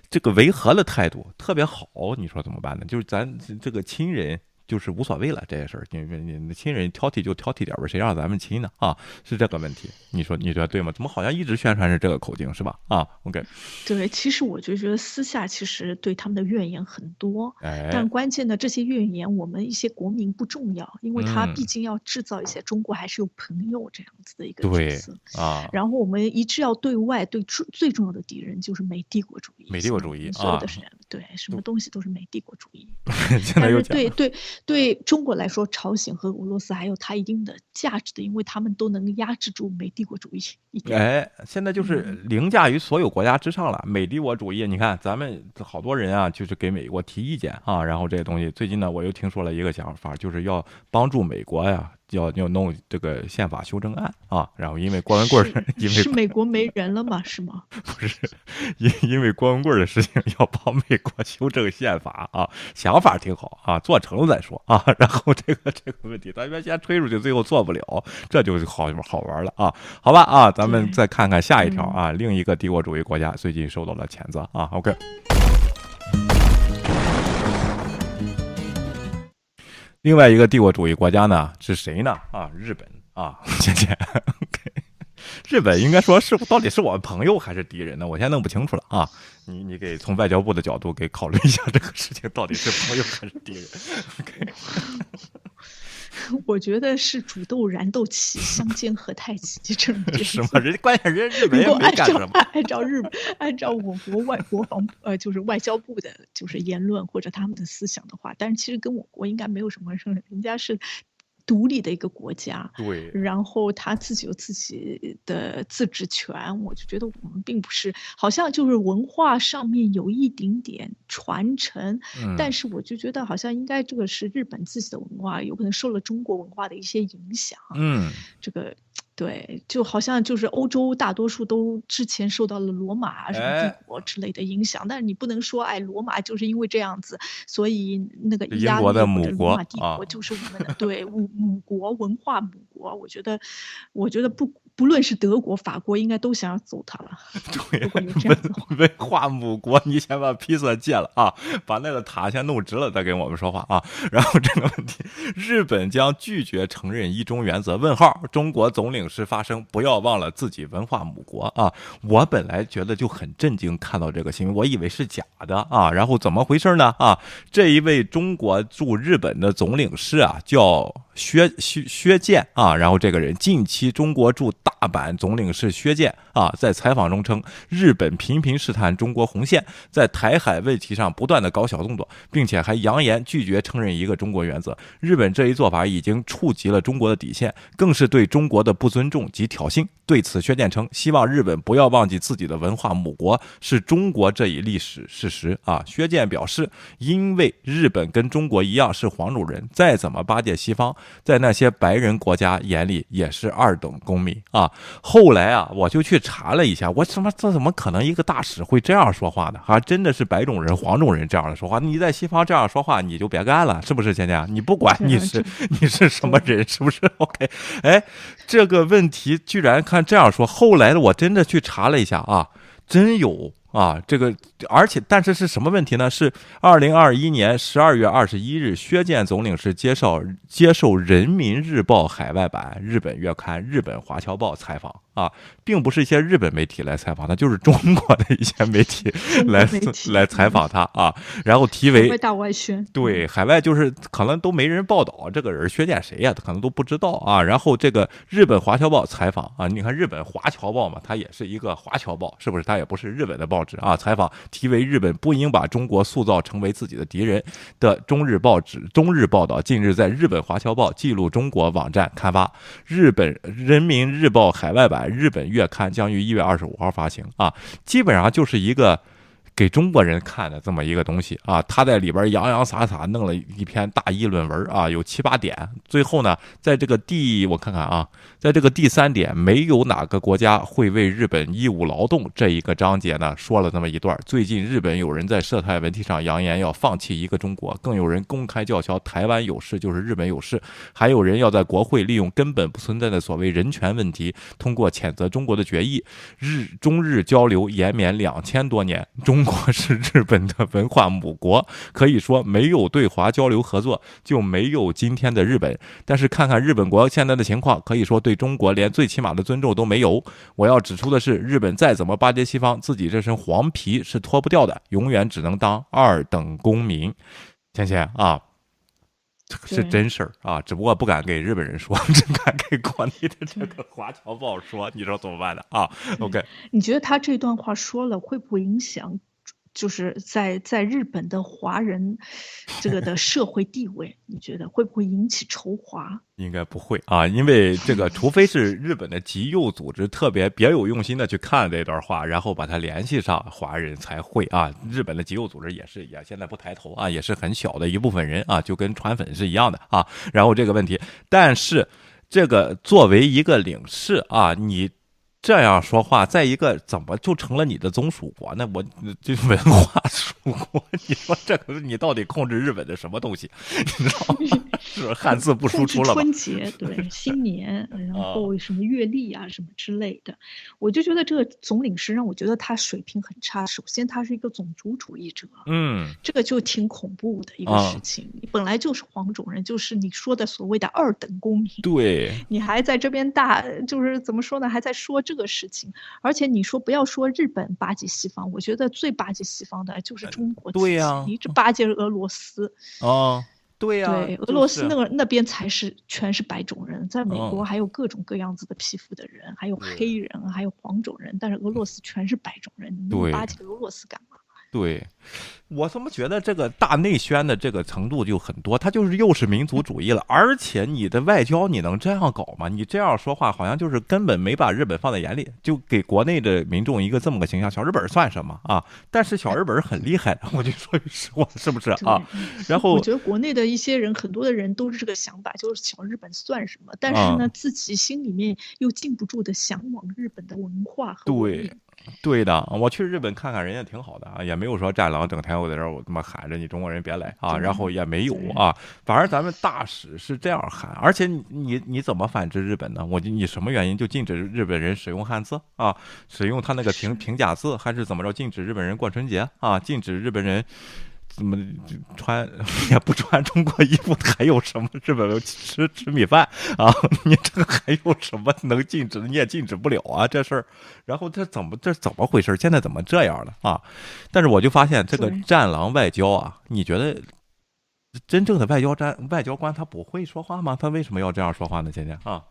这个维和的态度，特别好。你说怎么办呢？就是咱这个亲人。就是无所谓了这些事儿，你你你亲人挑剔就挑剔点呗，谁让咱们亲呢？啊，是这个问题，你说你觉得对吗？怎么好像一直宣传是这个口径是吧？啊，OK，对，其实我就觉得私下其实对他们的怨言很多，但关键的这些怨言我们一些国民不重要，因为他毕竟要制造一些中国还是有朋友这样子的一个角色啊。然后我们一致要对外对最最重要的敌人就是美帝国主义，美帝国主义，所有的是对什么东西都是美帝国主义 [LAUGHS] [LAUGHS] 但是对对。对中国来说，朝鲜和俄罗斯还有它一定的价值的，因为他们都能压制住美帝国主义。哎，现在就是凌驾于所有国家之上了。美帝国主义，你看咱们好多人啊，就是给美国提意见啊，然后这些东西，最近呢，我又听说了一个想法，就是要帮助美国呀。要要弄这个宪法修正案啊，然后因为郭文贵 [LAUGHS] 因为是美国没人了吗？是吗？不是，因因为郭文贵的事情要帮美国修正宪法啊，想法挺好啊，做成了再说啊。然后这个这个问题，咱原先推出去，最后做不了，这就好好玩了啊。好吧啊，咱们再看看下一条啊，另一个帝国主义国家最近受到了谴责啊。OK。另外一个帝国主义国家呢是谁呢？啊，日本啊，[LAUGHS] 谢谢。日本应该说是到底是我朋友还是敌人呢？我现在弄不清楚了啊！你你给从外交部的角度给考虑一下这个事情到底是朋友还是敌人？OK。我觉得是煮豆燃豆萁，相煎何太急这种 [LAUGHS] 是吗？人关键人日 [LAUGHS] 本人没干什么。[LAUGHS] 按照日按照我国外国防呃就是外交部的，就是言论或者他们的思想的话，但是其实跟我国应该没有什么事，人家是。独立的一个国家，对，然后他自己有自己的自治权，我就觉得我们并不是，好像就是文化上面有一点点传承，但是我就觉得好像应该这个是日本自己的文化，有可能受了中国文化的一些影响，嗯，这个。对，就好像就是欧洲大多数都之前受到了罗马什么帝国之类的影响，但是你不能说，哎，罗马就是因为这样子，所以那个英国的母国罗马帝国就是我们的对母母国文化母国。我觉得，我觉得不。不论是德国、法国，应该都想要揍他了。[LAUGHS] 对，文文化母国，你先把披萨戒了啊，把那个塔先弄直了，再跟我们说话啊。然后这个问题，日本将拒绝承认一中原则？问号，中国总领事发声，不要忘了自己文化母国啊。我本来觉得就很震惊，看到这个新闻，我以为是假的啊。然后怎么回事呢？啊，这一位中国驻日本的总领事啊，叫。薛薛薛建啊，然后这个人近期中国驻大阪总领事薛建啊，在采访中称，日本频频试探中国红线，在台海问题上不断的搞小动作，并且还扬言拒绝承认一个中国原则。日本这一做法已经触及了中国的底线，更是对中国的不尊重及挑衅。对此，薛建称，希望日本不要忘记自己的文化母国是中国这一历史事实啊。薛建表示，因为日本跟中国一样是黄种人，再怎么巴结西方。在那些白人国家眼里也是二等公民啊！后来啊，我就去查了一下，我什么这怎么可能一个大使会这样说话呢？还真的是白种人、黄种人这样的说话。你在西方这样说话，你就别干了，是不是，倩倩？你不管你是你是什么人，是不是？OK？哎，这个问题居然看这样说。后来的我真的去查了一下啊，真有。啊，这个，而且，但是是什么问题呢？是二零二一年十二月二十一日，薛建总领事接受接受《人民日报》海外版、日本月刊、日本华侨报采访。啊，并不是一些日本媒体来采访他，就是中国的一些媒体来来采访他啊。然后题为大外宣，对，海外就是可能都没人报道这个人薛建谁呀，可能都不知道啊。然后这个日本华侨报采访啊，你看日本华侨报嘛，它也是一个华侨报，是不是？它也不是日本的报纸啊。采访题为“日本不应把中国塑造成为自己的敌人”的中日报纸中日报道，近日在日本华侨报记录中国网站刊发，日本人民日报海外版。日本月刊将于一月二十五号发行啊，基本上就是一个。给中国人看的这么一个东西啊，他在里边洋洋洒洒弄了一篇大议论文啊，有七八点。最后呢，在这个第我看看啊，在这个第三点，没有哪个国家会为日本义务劳动这一个章节呢，说了这么一段。最近日本有人在涉台问题上扬言要放弃一个中国，更有人公开叫嚣台湾有事就是日本有事，还有人要在国会利用根本不存在的所谓人权问题，通过谴责中国的决议。日中日交流延绵两千多年，中。国是日本的文化母国，可以说没有对华交流合作就没有今天的日本。但是看看日本国现在的情况，可以说对中国连最起码的尊重都没有。我要指出的是，日本再怎么巴结西方，自己这身黄皮是脱不掉的，永远只能当二等公民。芊芊啊。这个是真事儿啊，只不过不敢给日本人说，[LAUGHS] 只敢给国内的这个华侨报说。你说怎么办呢？啊？OK？你觉得他这段话说了会不会影响？就是在在日本的华人这个的社会地位，你觉得会不会引起仇华？应该不会啊，因为这个，除非是日本的极右组织特别别有用心的去看这段话，然后把它联系上华人才会啊。日本的极右组织也是也现在不抬头啊，也是很小的一部分人啊，就跟传粉是一样的啊。然后这个问题，但是这个作为一个领事啊，你。这样说话，再一个怎么就成了你的宗属国呢？我这文化属国，你说这可是你到底控制日本的什么东西？[LAUGHS] 你知道吗？是汉字不输出了 [LAUGHS] 春节对新年，然后什么月历啊什么之类的，我就觉得这个总领事让我觉得他水平很差。首先，他是一个种族主义者，嗯，这个就挺恐怖的一个事情。你本来就是黄种人，就是你说的所谓的二等公民，对，你还在这边大，就是怎么说呢？还在说。这个事情。而且你说不要说日本巴结西方，我觉得最巴结西方的就是中国。对呀，你这巴结俄罗斯。哦，对呀。对，俄罗斯那个那边才是全是白种人，在美国还有各种各样子的皮肤的人，还有黑人，还有黄种人，但是俄罗斯全是白种人，你巴结俄罗斯干嘛？对，我怎么觉得这个大内宣的这个程度就很多？他就是又是民族主义了，而且你的外交你能这样搞吗？你这样说话好像就是根本没把日本放在眼里，就给国内的民众一个这么个形象。小日本算什么啊？但是小日本很厉害，我就说句实话，是不是啊？然后我觉得国内的一些人，很多的人都是这个想法，就是小日本算什么？但是呢，自己心里面又禁不住的向往日本的文化和对。对的，我去日本看看，人家挺好的啊，也没有说战狼整天我在这儿我他妈喊着你中国人别来啊，然后也没有啊，反而咱们大使是这样喊，而且你你你怎么反制日本呢？我你什么原因就禁止日本人使用汉字啊，使用他那个平平假字，还是怎么着？禁止日本人过春节啊，禁止日本人。怎么穿 [LAUGHS] 也不穿中国衣服？还有什么日本人吃吃米饭啊？[LAUGHS] 你这个还有什么能禁止？你也禁止不了啊，这事儿。然后这怎么这怎么回事？现在怎么这样了啊？但是我就发现这个战狼外交啊，你觉得真正的外交战外交官他不会说话吗？他为什么要这样说话呢？今天啊？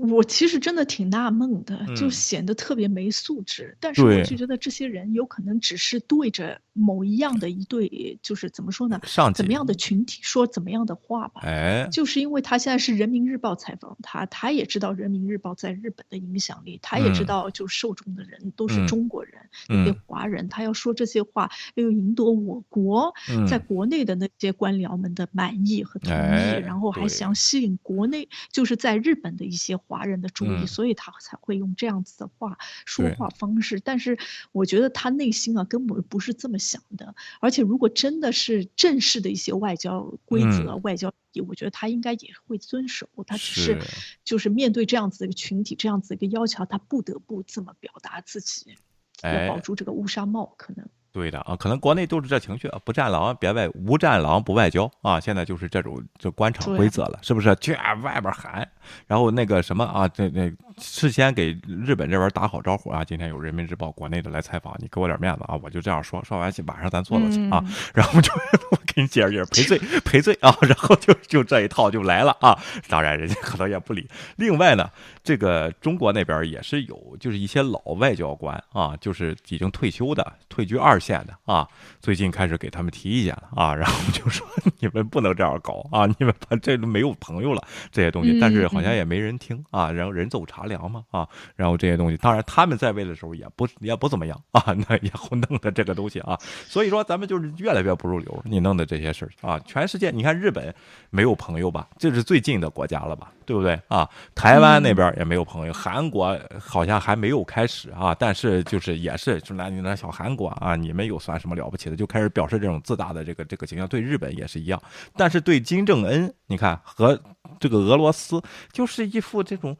我其实真的挺纳闷的，就显得特别没素质。但是我就觉得这些人有可能只是对着某一样的一对，就是怎么说呢？怎么样的群体说怎么样的话吧。哎，就是因为他现在是人民日报采访他，他也知道人民日报在日本的影响力，他也知道就受众的人都是中国人，那些华人，他要说这些话，又赢得我国在国内的那些官僚们的满意和同意，然后还想吸引国内就是在日本的一些。华人的注意，所以他才会用这样子的话说话方式。但是我觉得他内心啊根本不是这么想的。而且如果真的是正式的一些外交规则、外交我觉得他应该也会遵守。他只是就是面对这样子的一个群体、这样子一个要求，他不得不这么表达自己，要保住这个乌纱帽，可能。对的啊，可能国内都是这情绪啊，不战狼别外，无战狼不外交啊，现在就是这种这官场规则了，是不是？去外边喊，然后那个什么啊，这那事先给日本这边打好招呼啊，今天有人民日报国内的来采访，你给我点面子啊，我就这样说，说完晚上咱坐坐去啊，[LAUGHS] 然后就我给你解释解释赔罪赔罪啊，然后就就这一套就来了啊，当然人家可能也不理。另外呢，这个中国那边也是有，就是一些老外交官啊，就是已经退休的，退居二。线的啊，最近开始给他们提意见了啊，然后就说你们不能这样搞啊，你们把这都没有朋友了这些东西，但是好像也没人听啊，然后人走茶凉嘛啊，然后这些东西，当然他们在位的时候也不也不怎么样啊，[LAUGHS] 那以后弄的这个东西啊，所以说咱们就是越来越不入流，你弄的这些事儿啊，全世界你看日本没有朋友吧，这是最近的国家了吧，对不对啊？台湾那边也没有朋友，韩国好像还没有开始啊，但是就是也是就拿你那小韩国啊，你。们有算什么了不起的，就开始表示这种自大的这个这个形象。对日本也是一样，但是对金正恩，你看和这个俄罗斯，就是一副这种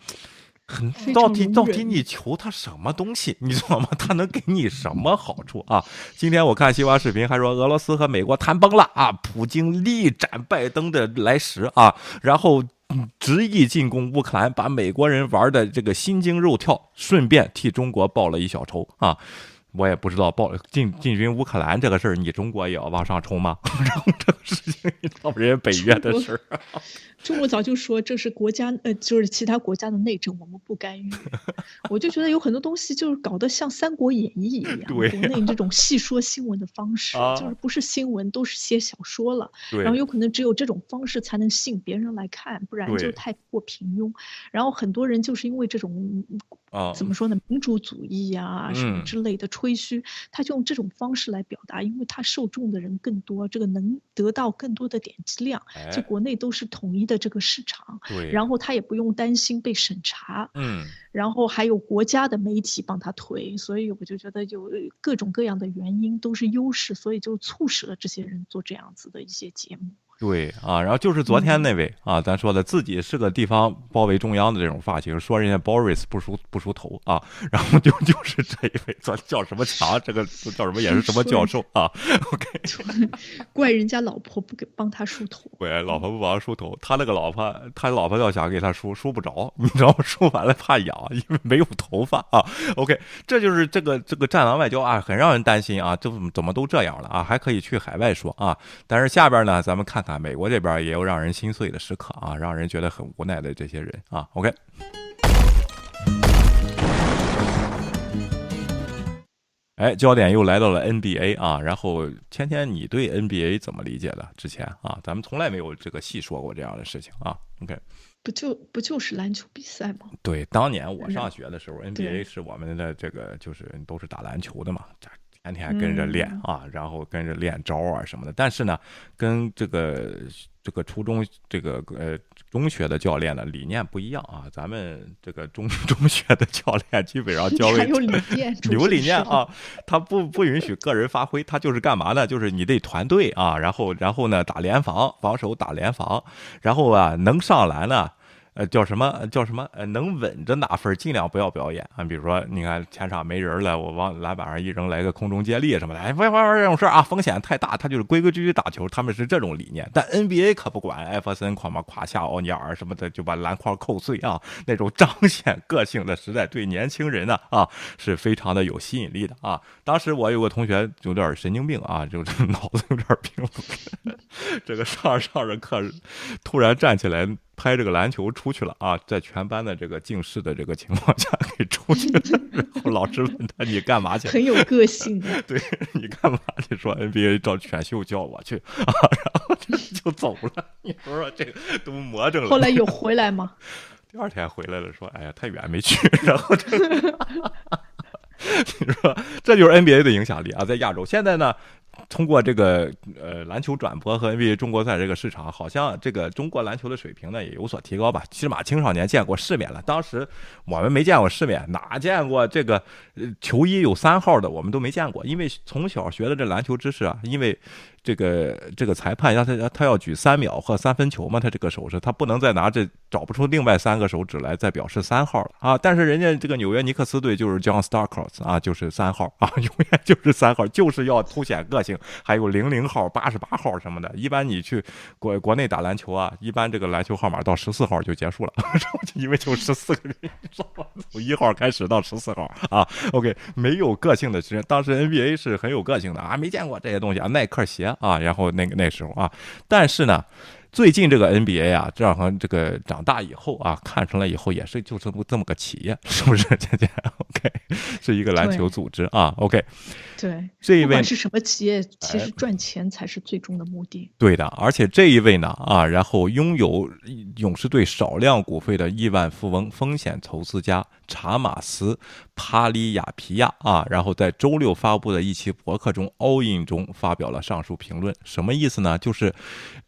很到底到底你求他什么东西？你知道吗？他能给你什么好处啊？今天我看西瓜视频还说俄罗斯和美国谈崩了啊，普京力斩拜登的来时啊，然后执意进攻乌克兰，把美国人玩的这个心惊肉跳，顺便替中国报了一小仇啊。我也不知道报进进军乌克兰这个事儿，你中国也要往上冲吗？[LAUGHS] 然后这个事情，到人家北约的事儿。中国早就说这是国家呃，就是其他国家的内政，我们不干预。[LAUGHS] 我就觉得有很多东西就是搞得像《三国演义》一样，国内这种细说新闻的方式，[LAUGHS] 就是不是新闻都是写小说了。然后有可能只有这种方式才能吸引别人来看，不然就太过平庸。然后很多人就是因为这种怎么说呢，民主主义呀什么之类的吹嘘，他就用这种方式来表达，因为他受众的人更多，这个能得到更多的点击量。就国内都是统一的。这个市场，对，然后他也不用担心被审查，嗯，然后还有国家的媒体帮他推，所以我就觉得有各种各样的原因都是优势，所以就促使了这些人做这样子的一些节目。对啊，然后就是昨天那位啊，咱说的自己是个地方包围中央的这种发型，说人家 Boris 不梳不梳头啊，然后就就是这一位，叫叫什么强，这个叫什么也是什么教授啊？OK，[LAUGHS] 怪人家老婆不给帮他梳头，对老婆不帮他梳头，他那个老婆，他老婆要想给他梳梳不着，你知道吗？梳完了怕痒，因为没有头发啊。OK，这就是这个这个战狼外交啊，很让人担心啊，这怎么都这样了啊？还可以去海外说啊，但是下边呢，咱们看。看美国这边也有让人心碎的时刻啊，让人觉得很无奈的这些人啊。OK，哎，焦点又来到了 NBA 啊。然后天天，你对 NBA 怎么理解的？之前啊，咱们从来没有这个细说过这样的事情啊。OK，不就不就是篮球比赛吗？对，当年我上学的时候，NBA 是我们的这个就是都是打篮球的嘛。天天跟着练啊，然后跟着练招啊什么的。但是呢，跟这个这个初中这个呃中学的教练的理念不一样啊。咱们这个中 [LAUGHS] 中学的教练基本上教有理 [LAUGHS] 念，有理念啊。他不不允许个人发挥，他就是干嘛呢？就是你得团队啊，然后然后呢打联防，防守打联防，然后啊能上篮呢。呃，叫什么？叫什么？呃，能稳着拿分，尽量不要表演啊。比如说，你看前场没人了，我往篮板上一扔，来个空中接力什么的，哎，不要玩这种事儿啊，风险太大。他就是规规矩矩打球，他们是这种理念。但 NBA 可不管，艾弗森狂嘛胯下奥尼尔什么的，就把篮筐扣碎啊，那种彰显个性的时代，对年轻人呢啊是非常的有吸引力的啊。当时我有个同学有点神经病啊，就是 [LAUGHS] 脑子有点病，[LAUGHS] 这个上着上着课，突然站起来。拍这个篮球出去了啊，在全班的这个近视的这个情况下给出去了。然后老师问他：“你干嘛去？”很有个性。[LAUGHS] 对你干嘛去？说 NBA 找选秀叫我去啊，然后就走了。你说说这个都魔怔了。后来有回来吗？[LAUGHS] 第二天回来了，说：“哎呀，太远没去。”然后这，[LAUGHS] 你说这就是 NBA 的影响力啊，在亚洲。现在呢？通过这个呃篮球转播和 NBA 中国赛这个市场，好像这个中国篮球的水平呢也有所提高吧。起码青少年见过世面了。当时我们没见过世面，哪见过这个球衣有三号的，我们都没见过。因为从小学的这篮球知识啊，因为。这个这个裁判让他他要举三秒和三分球嘛，他这个手势他不能再拿这找不出另外三个手指来再表示三号了啊！但是人家这个纽约尼克斯队就是 John Starks 啊，就是三号啊，[LAUGHS] 永远就是三号，就是要凸显个性。还有零零号、八十八号什么的，一般你去国国内打篮球啊，一般这个篮球号码到十四号就结束了，[LAUGHS] 因为就十四个人，从一号开始到十四号啊。OK，没有个性的其实当时 NBA 是很有个性的啊，没见过这些东西啊，耐克鞋。啊，然后那个那时候啊，但是呢，最近这个 NBA 啊，这好像这个长大以后啊，看出来以后也是就这么这么个企业，是不是？姐姐，OK，是一个篮球组织啊，OK。对，这一位是什么企业？其实赚钱才是最终的目的。对的，而且这一位呢，啊，然后拥有勇士队少量股份的亿万富翁、风险投资家查马斯·帕里亚皮亚啊，然后在周六发布的一期博客中，all in 中发表了上述评论。什么意思呢？就是，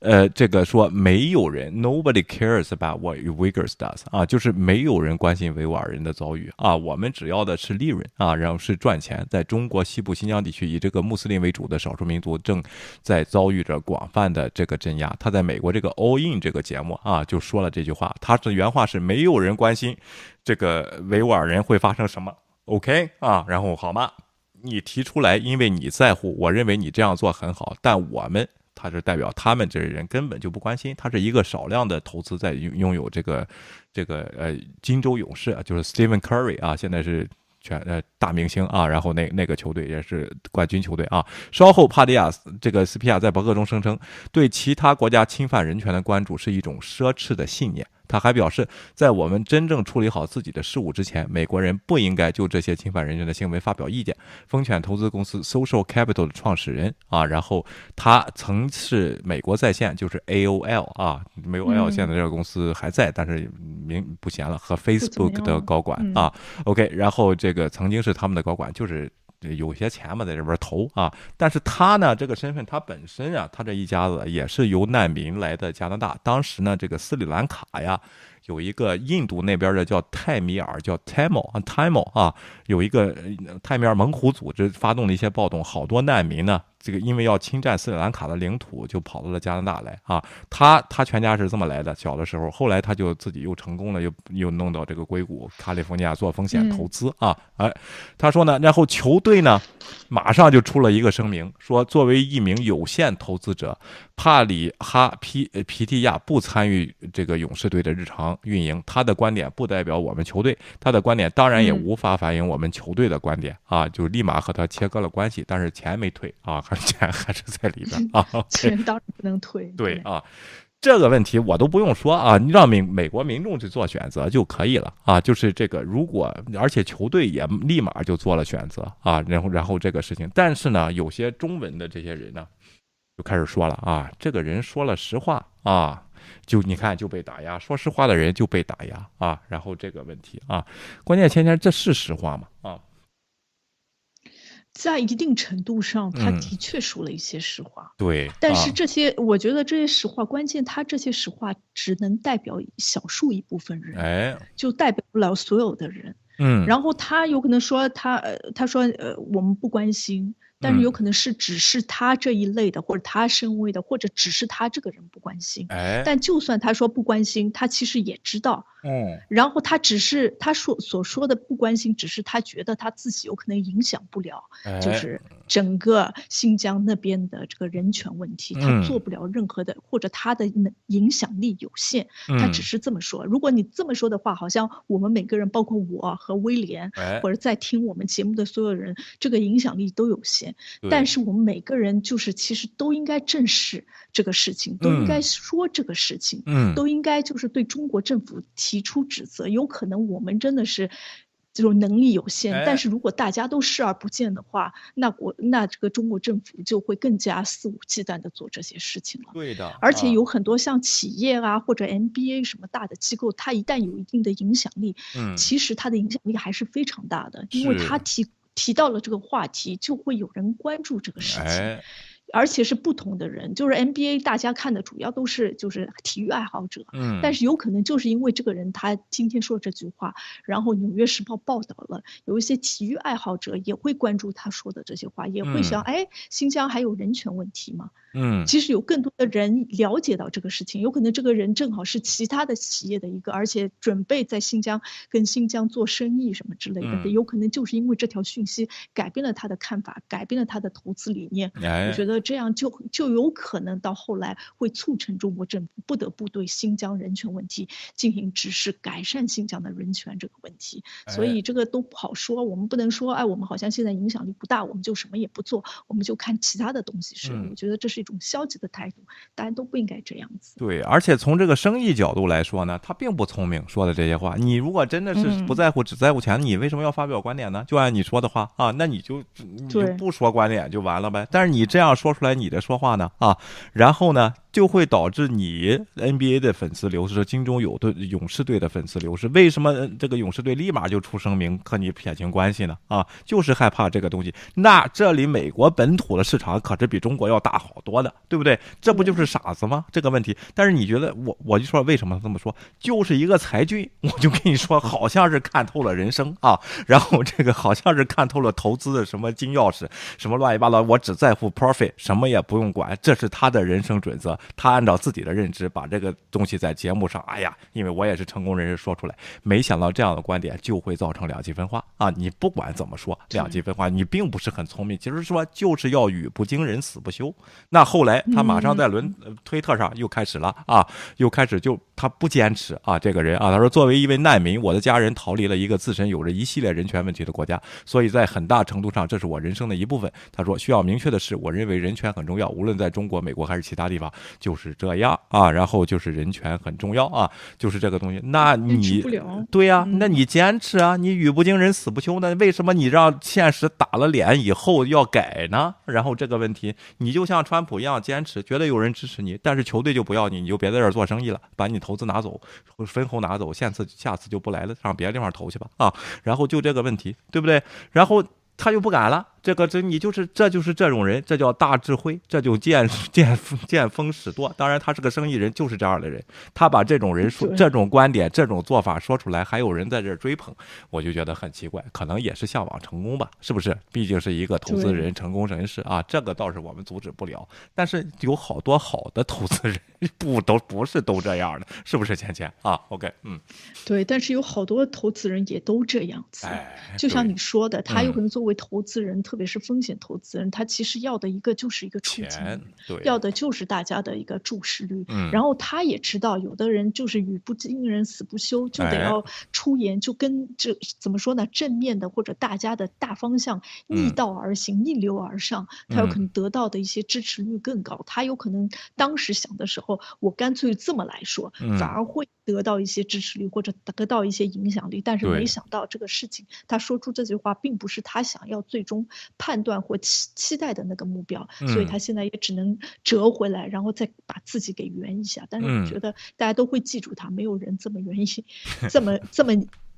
呃，这个说没有人，nobody cares about what Uyghurs does 啊，就是没有人关心维吾尔人的遭遇啊，我们只要的是利润啊，然后是赚钱。在中国西部。新疆地区以这个穆斯林为主的少数民族正在遭遇着广泛的这个镇压。他在美国这个 All In 这个节目啊，就说了这句话。他是原话是：没有人关心这个维吾尔人会发生什么。OK 啊，然后好吗？你提出来，因为你在乎。我认为你这样做很好，但我们他是代表他们这些人根本就不关心。他是一个少量的投资在拥拥有这个这个呃金州勇士啊，就是 Stephen Curry 啊，现在是。全呃大明星啊，然后那那个球队也是冠军球队啊。稍后，帕迪亚这个斯皮亚在博客中声称，对其他国家侵犯人权的关注是一种奢侈的信念。他还表示，在我们真正处理好自己的事务之前，美国人不应该就这些侵犯人权的行为发表意见。风犬投资公司 Social Capital 的创始人啊，然后他曾是美国在线，就是 AOL 啊，没有 L 现在这个公司还在，但是名不闲了，和 Facebook 的高管啊。OK，然后这个曾经是他们的高管，就是。有些钱嘛，在这边投啊，但是他呢，这个身份他本身啊，他这一家子也是由难民来的加拿大。当时呢，这个斯里兰卡呀，有一个印度那边的叫泰米尔，叫 Tamil 啊 Tamil 啊，有一个泰米尔猛虎组织发动了一些暴动，好多难民呢。这个因为要侵占斯里兰卡的领土，就跑到了加拿大来啊。他他全家是这么来的，小的时候，后来他就自己又成功了，又又弄到这个硅谷、卡利福尼亚做风险投资啊。哎，他说呢，然后球队呢，马上就出了一个声明，说作为一名有限投资者，帕里哈皮皮蒂亚不参与这个勇士队的日常运营。他的观点不代表我们球队，他的观点当然也无法反映我们球队的观点啊，就立马和他切割了关系，但是钱没退啊。还钱 [LAUGHS] 还是在里边啊，钱当然不能退。对啊，这个问题我都不用说啊，你让美美国民众去做选择就可以了啊。就是这个，如果而且球队也立马就做了选择啊，然后然后这个事情，但是呢，有些中文的这些人呢，就开始说了啊，这个人说了实话啊，就你看就被打压，说实话的人就被打压啊，然后这个问题啊，关键，芊芊这是实话吗？啊？在一定程度上，他的确说了一些实话。对，但是这些，我觉得这些实话，关键他这些实话只能代表小数一部分人，哎，就代表不了所有的人。嗯，然后他有可能说他，呃，他说，呃，我们不关心。但是有可能是只是他这一类的，或者他身位的，或者只是他这个人不关心。哎，但就算他说不关心，他其实也知道。嗯，然后他只是他说所说的不关心，只是他觉得他自己有可能影响不了，就是整个新疆那边的这个人权问题，他做不了任何的，或者他的影响力有限，他只是这么说。如果你这么说的话，好像我们每个人，包括我和威廉，或者在听我们节目的所有人，这个影响力都有限。但是我们每个人就是其实都应该正视这个事情，都应该说这个事情，嗯，都应该就是对中国政府提出指责。有可能我们真的是这种能力有限，但是如果大家都视而不见的话，那国那这个中国政府就会更加肆无忌惮的做这些事情了。对的，而且有很多像企业啊或者 NBA 什么大的机构，它一旦有一定的影响力，嗯，其实它的影响力还是非常大的，因为它提。提到了这个话题，就会有人关注这个事情。而且是不同的人，就是 NBA，大家看的主要都是就是体育爱好者，嗯，但是有可能就是因为这个人他今天说这句话，然后《纽约时报》报道了，有一些体育爱好者也会关注他说的这些话，也会想，哎，新疆还有人权问题吗？嗯，其实有更多的人了解到这个事情，有可能这个人正好是其他的企业的一个，而且准备在新疆跟新疆做生意什么之类的，有可能就是因为这条讯息改变了他的看法，改变了他的投资理念。我觉得。这样就就有可能到后来会促成中国政府不得不对新疆人权问题进行指示，改善新疆的人权这个问题。所以这个都不好说，我们不能说，哎，我们好像现在影响力不大，我们就什么也不做，我们就看其他的东西是。我觉得这是一种消极的态度，大家都不应该这样子。对，而且从这个生意角度来说呢，他并不聪明说的这些话。你如果真的是不在乎，只在乎钱，你为什么要发表观点呢？就按你说的话啊，那你就你就不说观点就完了呗。但是你这样说。说出来你的说话呢啊，然后呢？就会导致你 NBA 的粉丝流失，金州勇队勇士队的粉丝流失。为什么这个勇士队立马就出声明和你撇清关系呢？啊，就是害怕这个东西。那这里美国本土的市场可是比中国要大好多的，对不对？这不就是傻子吗？这个问题。但是你觉得我我就说为什么这么说？就是一个才俊，我就跟你说，好像是看透了人生啊，然后这个好像是看透了投资的什么金钥匙，什么乱七八糟，我只在乎 profit，什么也不用管，这是他的人生准则。他按照自己的认知把这个东西在节目上，哎呀，因为我也是成功人士说出来，没想到这样的观点就会造成两极分化啊！你不管怎么说，两极分化，你并不是很聪明。其实说就是要语不惊人死不休。那后来他马上在轮 [LAUGHS] 推特上又开始了啊，又开始就他不坚持啊，这个人啊，他说作为一位难民，我的家人逃离了一个自身有着一系列人权问题的国家，所以在很大程度上这是我人生的一部分。他说需要明确的是，我认为人权很重要，无论在中国、美国还是其他地方。就是这样啊，然后就是人权很重要啊，就是这个东西。那你对呀，那你坚持啊，你语不惊人死不休呢？为什么你让现实打了脸以后要改呢？然后这个问题，你就像川普一样坚持，觉得有人支持你，但是球队就不要你，你就别在这儿做生意了，把你投资拿走，分红拿走，下次下次就不来了，上别的地方投去吧啊。然后就这个问题，对不对？然后他就不敢了。这个这你就是这就是这种人，这叫大智慧，这就见见见风使舵。当然，他是个生意人，就是这样的人。他把这种人说这种观点、这种做法说出来，还有人在这追捧，我就觉得很奇怪。可能也是向往成功吧，是不是？毕竟是一个投资人、成功人士啊，这个倒是我们阻止不了。但是有好多好的投资人，[LAUGHS] 不都不是都这样的，是不是？钱钱啊，OK，嗯，对。但是有好多投资人也都这样子，就像你说的，他有可能作为投资人，特别是风险投资人，他其实要的一个就是一个出金率，要的就是大家的一个注视率。然后他也知道，有的人就是语不惊人死不休，就得要出言，就跟这怎么说呢？正面的或者大家的大方向逆道而行、逆流而上，他有可能得到的一些支持率更高。他有可能当时想的时候，我干脆这么来说，反而会得到一些支持率或者得到一些影响力。但是没想到这个事情，他说出这句话，并不是他想要最终判断或期期待的那个目标，所以他现在也只能折回来，然后再把自己给圆一下。但是我觉得大家都会记住他，没有人这么愿意，这么 [LAUGHS] 这么。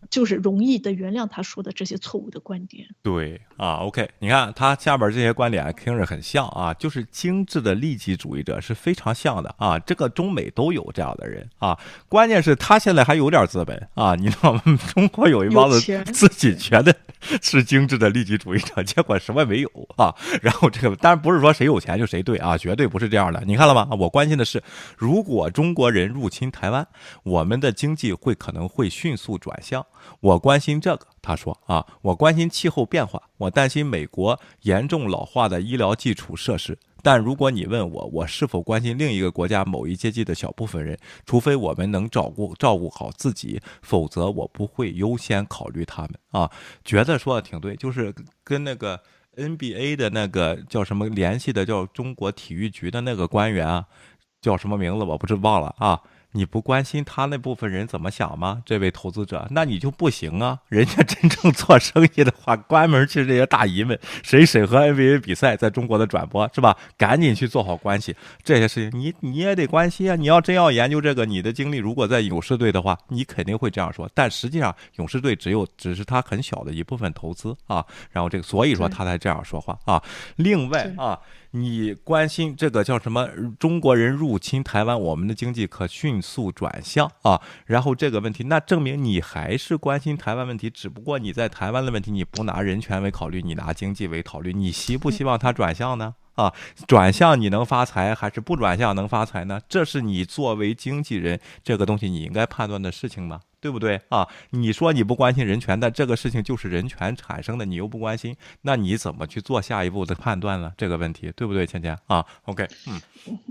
就是容易的原谅他说的这些错误的观点。对啊，OK，你看他下边这些观点听着很像啊，就是精致的利己主义者是非常像的啊。这个中美都有这样的人啊，关键是他现在还有点资本啊，你知道吗？[LAUGHS] 中国有一帮子自己觉得是精致的利己主义者，结果什么没有啊。然后这个当然不是说谁有钱就谁对啊，绝对不是这样的。你看了吗？我关心的是，如果中国人入侵台湾，我们的经济会可能会迅速转向。我关心这个，他说啊，我关心气候变化，我担心美国严重老化的医疗基础设施。但如果你问我，我是否关心另一个国家某一阶级的小部分人，除非我们能照顾照顾好自己，否则我不会优先考虑他们啊。觉得说的挺对，就是跟那个 NBA 的那个叫什么联系的，叫中国体育局的那个官员啊，叫什么名字我不是忘了啊。你不关心他那部分人怎么想吗？这位投资者，那你就不行啊！人家真正做生意的话，关门去这些大姨们，谁审核 NBA 比赛在中国的转播是吧？赶紧去做好关系，这些事情你你也得关心啊！你要真要研究这个，你的经历如果在勇士队的话，你肯定会这样说。但实际上，勇士队只有只是他很小的一部分投资啊。然后这个，所以说他才这样说话啊。另外啊。你关心这个叫什么？中国人入侵台湾，我们的经济可迅速转向啊！然后这个问题，那证明你还是关心台湾问题，只不过你在台湾的问题，你不拿人权为考虑，你拿经济为考虑。你希不希望它转向呢？啊，转向你能发财，还是不转向能发财呢？这是你作为经纪人，这个东西你应该判断的事情吗？对不对啊？你说你不关心人权，但这个事情就是人权产生的，你又不关心，那你怎么去做下一步的判断呢？这个问题对不对，芊芊啊？OK，嗯。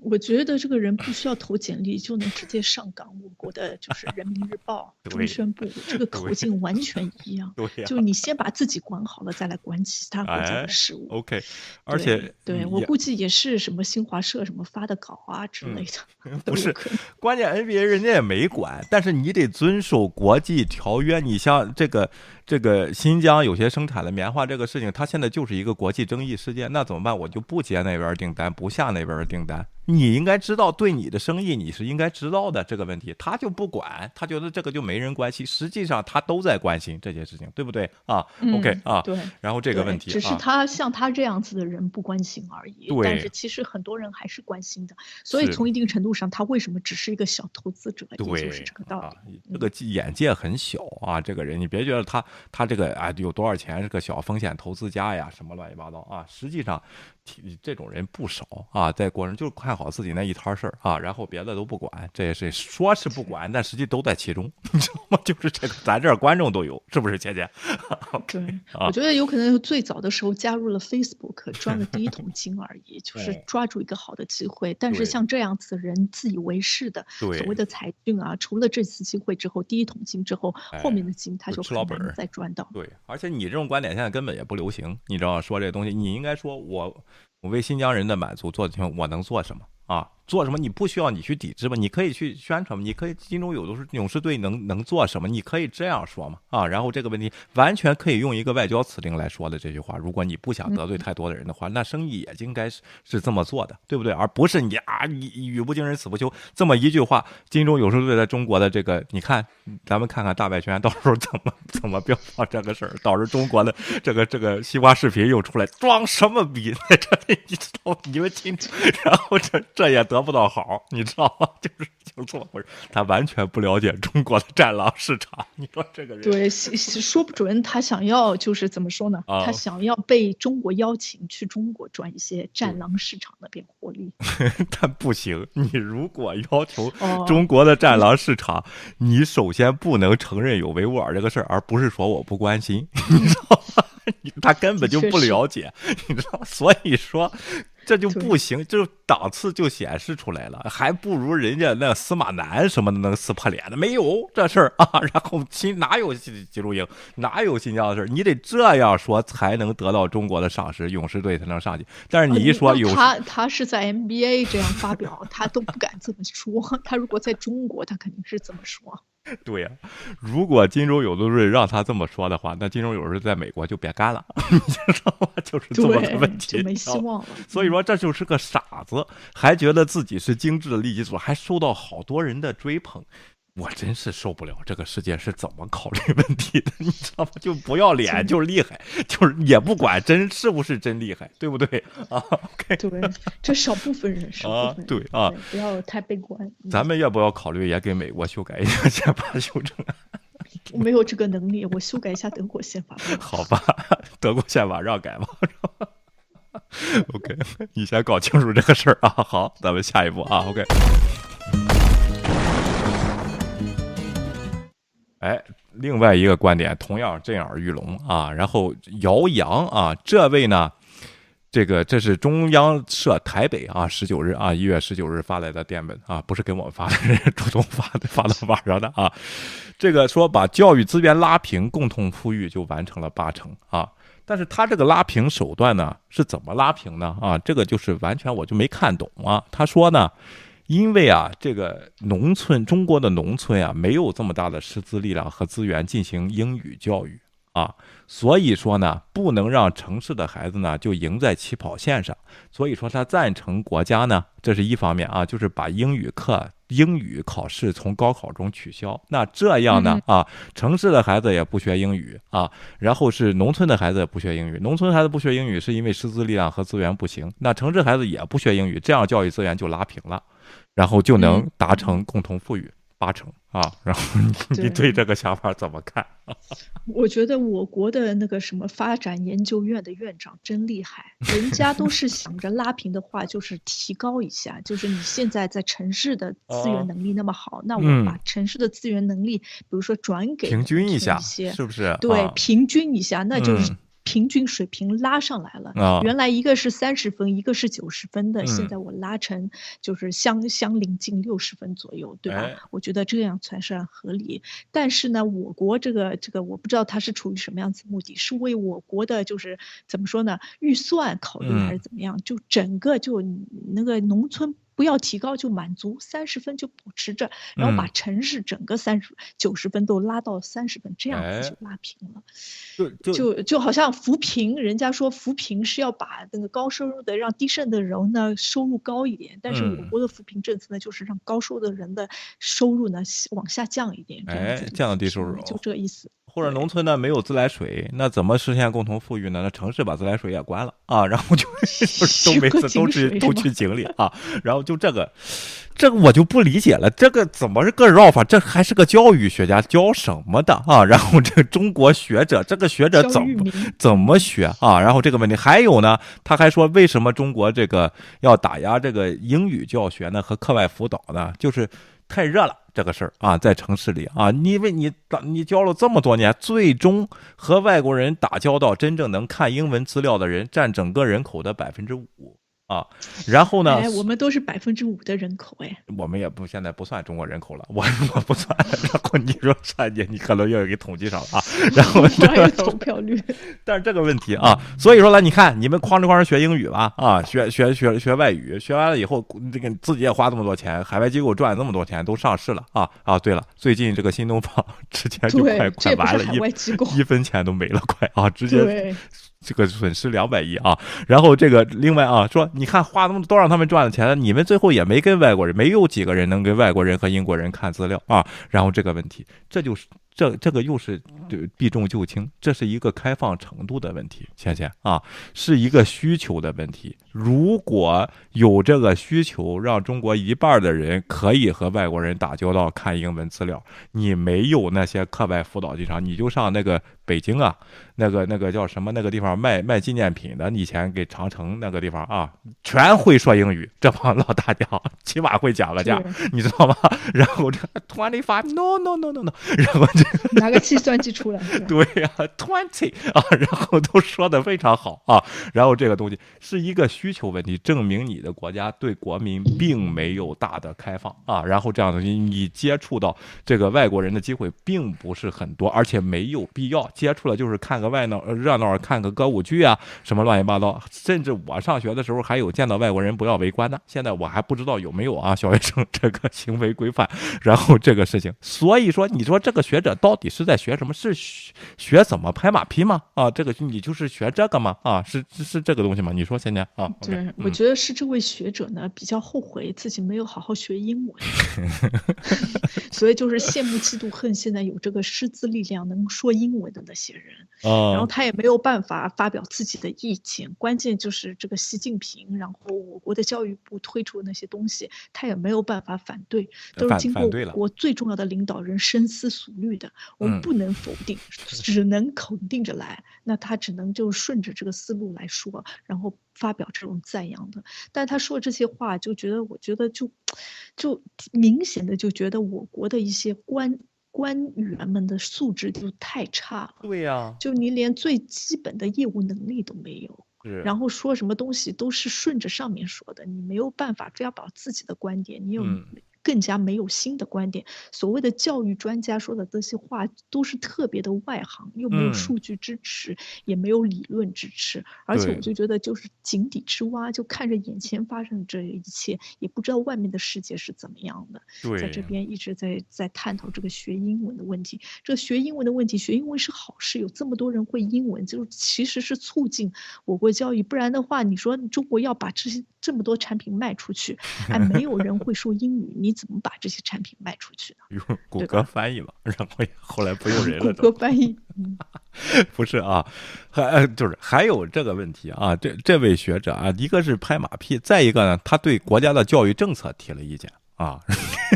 我觉得这个人不需要投简历就能直接上岗，我国的就是《人民日报 [LAUGHS]》、中宣部，这个口径完全 [LAUGHS] 一样。对，就你先把自己管好了，再来管其他国家的事务。OK，而且对我估计也是什么新华社什么发的稿啊之类的。[LAUGHS] 不是，关键 NBA 人家也没管，但是你得遵守国际条约。你像这个。这个新疆有些生产的棉花这个事情，它现在就是一个国际争议事件，那怎么办？我就不接那边订单，不下那边的订单。你应该知道，对你的生意你是应该知道的这个问题，他就不管，他觉得这个就没人关心。实际上他都在关心这些事情，对不对啊？OK 啊，对。然后这个问题，只是他像他这样子的人不关心而已。对。但是其实很多人还是关心的，所以从一定程度上，他为什么只是一个小投资者，也，就是这个道理。这个眼界很小啊，这个人，你别觉得他他这个啊有多少钱，是个小风险投资家呀，什么乱七八糟啊，实际上。这种人不少啊，在国人就是看好自己那一摊事儿啊，然后别的都不管，这也是说是不管，但实际都在其中，[LAUGHS] 你知道吗？就是这个，咱这儿观众都有，是不是，姐姐？[LAUGHS] 对，我觉得有可能最早的时候加入了 Facebook，[LAUGHS] 赚了第一桶金而已，就是抓住一个好的机会。但是像这样子人自以为是的，所谓的才俊啊，除了这次机会之后，第一桶金之后，后面的金他就吃老本再赚到。对，而且你这种观点现在根本也不流行，你知道说这东西，你应该说我。我为新疆人的满足做的，我能做什么啊？做什么？你不需要你去抵制吧？你可以去宣传嘛？你可以金州有的是勇士队能能做什么？你可以这样说嘛？啊，然后这个问题完全可以用一个外交辞令来说的这句话。如果你不想得罪太多的人的话，那生意也应该是是这么做的，对不对？而不是你啊，你语不惊人死不休这么一句话。金州勇士队在中国的这个，你看，咱们看看大外圈到时候怎么怎么标榜这个事儿，到时候中国的这个这个西瓜视频又出来装什么逼在这里？[LAUGHS] 你知道你们听，[LAUGHS] 然后这这也得。得不到好，你知道吗？[LAUGHS] 就是就这么回事，他完全不了解中国的战狼市场。你说这个人，对，说不准他想要就是怎么说呢？他想要被中国邀请去中国赚一些战狼市场那边获利。[LAUGHS] 但不行，你如果要求中国的战狼市场，你首先不能承认有维吾尔这个事儿，而不是说我不关心，你知道吗？[LAUGHS] 他根本就不了解，你知道，所以说。这就不行，就档次就显示出来了，还不如人家那司马南什么的能撕破脸的，没有这事儿啊。[LAUGHS] 然后新哪有吉吉鲁营，哪有新疆的事儿？你得这样说才能得到中国的赏识，勇士队才能上去。但是你一说有他，他是在 NBA 这样发表，他都不敢这么说。[LAUGHS] 他如果在中国，他肯定是这么说。[LAUGHS] 对呀，如果金州有的瑞让他这么说的话，那金州有时在美国就别干了，[LAUGHS] 你知道吗？[LAUGHS] 就是这么个问题，没希望了。所以说这就是个傻子，还觉得自己是精致的利己主，还受到好多人的追捧。我真是受不了这个世界是怎么考虑问题的，你知道吗？就不要脸就是厉害，就是也不管真是不是真厉害，对不对啊？OK，对，这少部分人是啊，对啊，不要太悲观。咱们要不要考虑也给美国修改一下宪法修正？[LAUGHS] 我没有这个能力，我修改一下德国宪法。[LAUGHS] 好吧，德国宪法让改吧？OK，你先搞清楚这个事儿啊。好，咱们下一步啊。OK。哎，另外一个观点同样震耳欲聋啊！然后姚洋啊，这位呢，这个这是中央社台北啊，十九日啊，一月十九日发来的电文啊，不是给我们发的，是主动发的，发到网上的啊。这个说把教育资源拉平，共同富裕就完成了八成啊。但是他这个拉平手段呢，是怎么拉平呢？啊，这个就是完全我就没看懂啊。他说呢。因为啊，这个农村中国的农村啊，没有这么大的师资力量和资源进行英语教育啊，所以说呢，不能让城市的孩子呢就赢在起跑线上。所以说他赞成国家呢，这是一方面啊，就是把英语课、英语考试从高考中取消。那这样呢啊，城市的孩子也不学英语啊，然后是农村的孩子也不学英语。农村孩子不学英语是因为师资力量和资源不行，那城市孩子也不学英语，这样教育资源就拉平了。然后就能达成共同富裕八成啊！然后你你对这个想法怎么看？[LAUGHS] 我觉得我国的那个什么发展研究院的院长真厉害，人家都是想着拉平的话，就是提高一下，就是你现在在城市的资源能力那么好，那我把城市的资源能力，比如说转给平均一下，是不是？对，平均一下，那就是。平均水平拉上来了，原来一个是三十分，一个是九十分的，现在我拉成就是相相邻近六十分左右，对吧？我觉得这样才算合理。但是呢，我国这个这个我不知道它是出于什么样子目的，是为我国的就是怎么说呢？预算考虑还是怎么样？就整个就那个农村。不要提高就满足三十分就保持着，然后把城市整个三十九十分都拉到三十分，这样子就拉平了。就就就好像扶贫，人家说扶贫是要把那个高收入的让低收入的人呢收入高一点，但是我国的扶贫政策呢就是让高收入的人的收入呢往下降一点，哎，降低收入，就这意思。或者农村呢没有自来水，那怎么实现共同富裕呢？那城市把自来水也关了啊，然后就 [LAUGHS] [LAUGHS] 都每次都去都去井里啊，然后就这个，这个我就不理解了，这个怎么是个绕法？这还是个教育学家教什么的啊？然后这个中国学者，这个学者怎么怎么学啊？然后这个问题还有呢？他还说为什么中国这个要打压这个英语教学呢？和课外辅导呢？就是太热了。这个事儿啊，在城市里啊，因为你打你教了这么多年，最终和外国人打交道，真正能看英文资料的人占整个人口的百分之五啊，然后呢？哎，我们都是百分之五的人口，哎，我们也不现在不算中国人口了，我我不算。然后你说算你，你可能又给统计上了啊。[LAUGHS] 然后这个投票率，[LAUGHS] 但是这个问题啊，所以说呢，你看你们哐哧哐哧学英语吧，啊，学学学学外语，学完了以后，这个自己也花这么多钱，海外机构赚这么多钱，都上市了啊啊！对了，最近这个新东方 [LAUGHS] 之前就快快完了，一一分钱都没了，快啊，直接。这个损失两百亿啊，然后这个另外啊，说你看花那么多让他们赚的钱，你们最后也没跟外国人，没有几个人能跟外国人和英国人看资料啊，然后这个问题，这就是。这这个又是避重就轻，这是一个开放程度的问题，倩倩啊，是一个需求的问题。如果有这个需求，让中国一半的人可以和外国人打交道，看英文资料，你没有那些课外辅导机场，你就上那个北京啊，那个那个叫什么那个地方卖卖纪念品的，以前给长城那个地方啊，全会说英语，这帮老大娘起码会讲个价，[LAUGHS] 你知道吗？然后这 twenty five no no no no no，然后这。拿个计算机出来，[LAUGHS] 对呀，twenty [LAUGHS] 啊，然后都说的非常好啊，然后这个东西是一个需求问题，证明你的国家对国民并没有大的开放啊，然后这样东西你接触到这个外国人的机会并不是很多，而且没有必要接触了，就是看个外闹热闹，看个歌舞剧啊，什么乱七八糟，甚至我上学的时候还有见到外国人不要围观的，现在我还不知道有没有啊，小学生这个行为规范，然后这个事情，所以说你说这个学者。到底是在学什么？是学怎么拍马屁吗？啊，这个你就是学这个吗？啊，是是是这个东西吗？你说现在啊？对，我觉得是这位学者呢比较后悔自己没有好好学英文，[LAUGHS] 所以就是羡慕嫉妒恨现在有这个师资力量能说英文的那些人。然后他也没有办法发表自己的意见，关键就是这个习近平，然后我国的教育部推出的那些东西，他也没有办法反对，都是经过国最重要的领导人深思熟虑的。我们不能否定，[LAUGHS] 只能肯定着来。那他只能就顺着这个思路来说，然后发表这种赞扬的。但他说这些话，就觉得我觉得就就明显的就觉得我国的一些官官员们的素质就太差了。对呀，就你连最基本的业务能力都没有，然后说什么东西都是顺着上面说的，你没有办法非要把自己的观点，你有。更加没有新的观点。所谓的教育专家说的这些话，都是特别的外行，又没有数据支持，也没有理论支持。而且我就觉得，就是井底之蛙，就看着眼前发生的这一切，也不知道外面的世界是怎么样的。在这边一直在在探讨这个学英文的问题。这个学英文的问题，学英文是好事，有这么多人会英文，就其实是促进我国教育。不然的话，你说中国要把这些这么多产品卖出去，哎没有人会说英语，你。怎么把这些产品卖出去呢？用谷歌翻译嘛，然后后来不用人了。谷歌翻译，[LAUGHS] 不是啊，还就是还有这个问题啊。这这位学者啊，一个是拍马屁，再一个呢，他对国家的教育政策提了意见啊。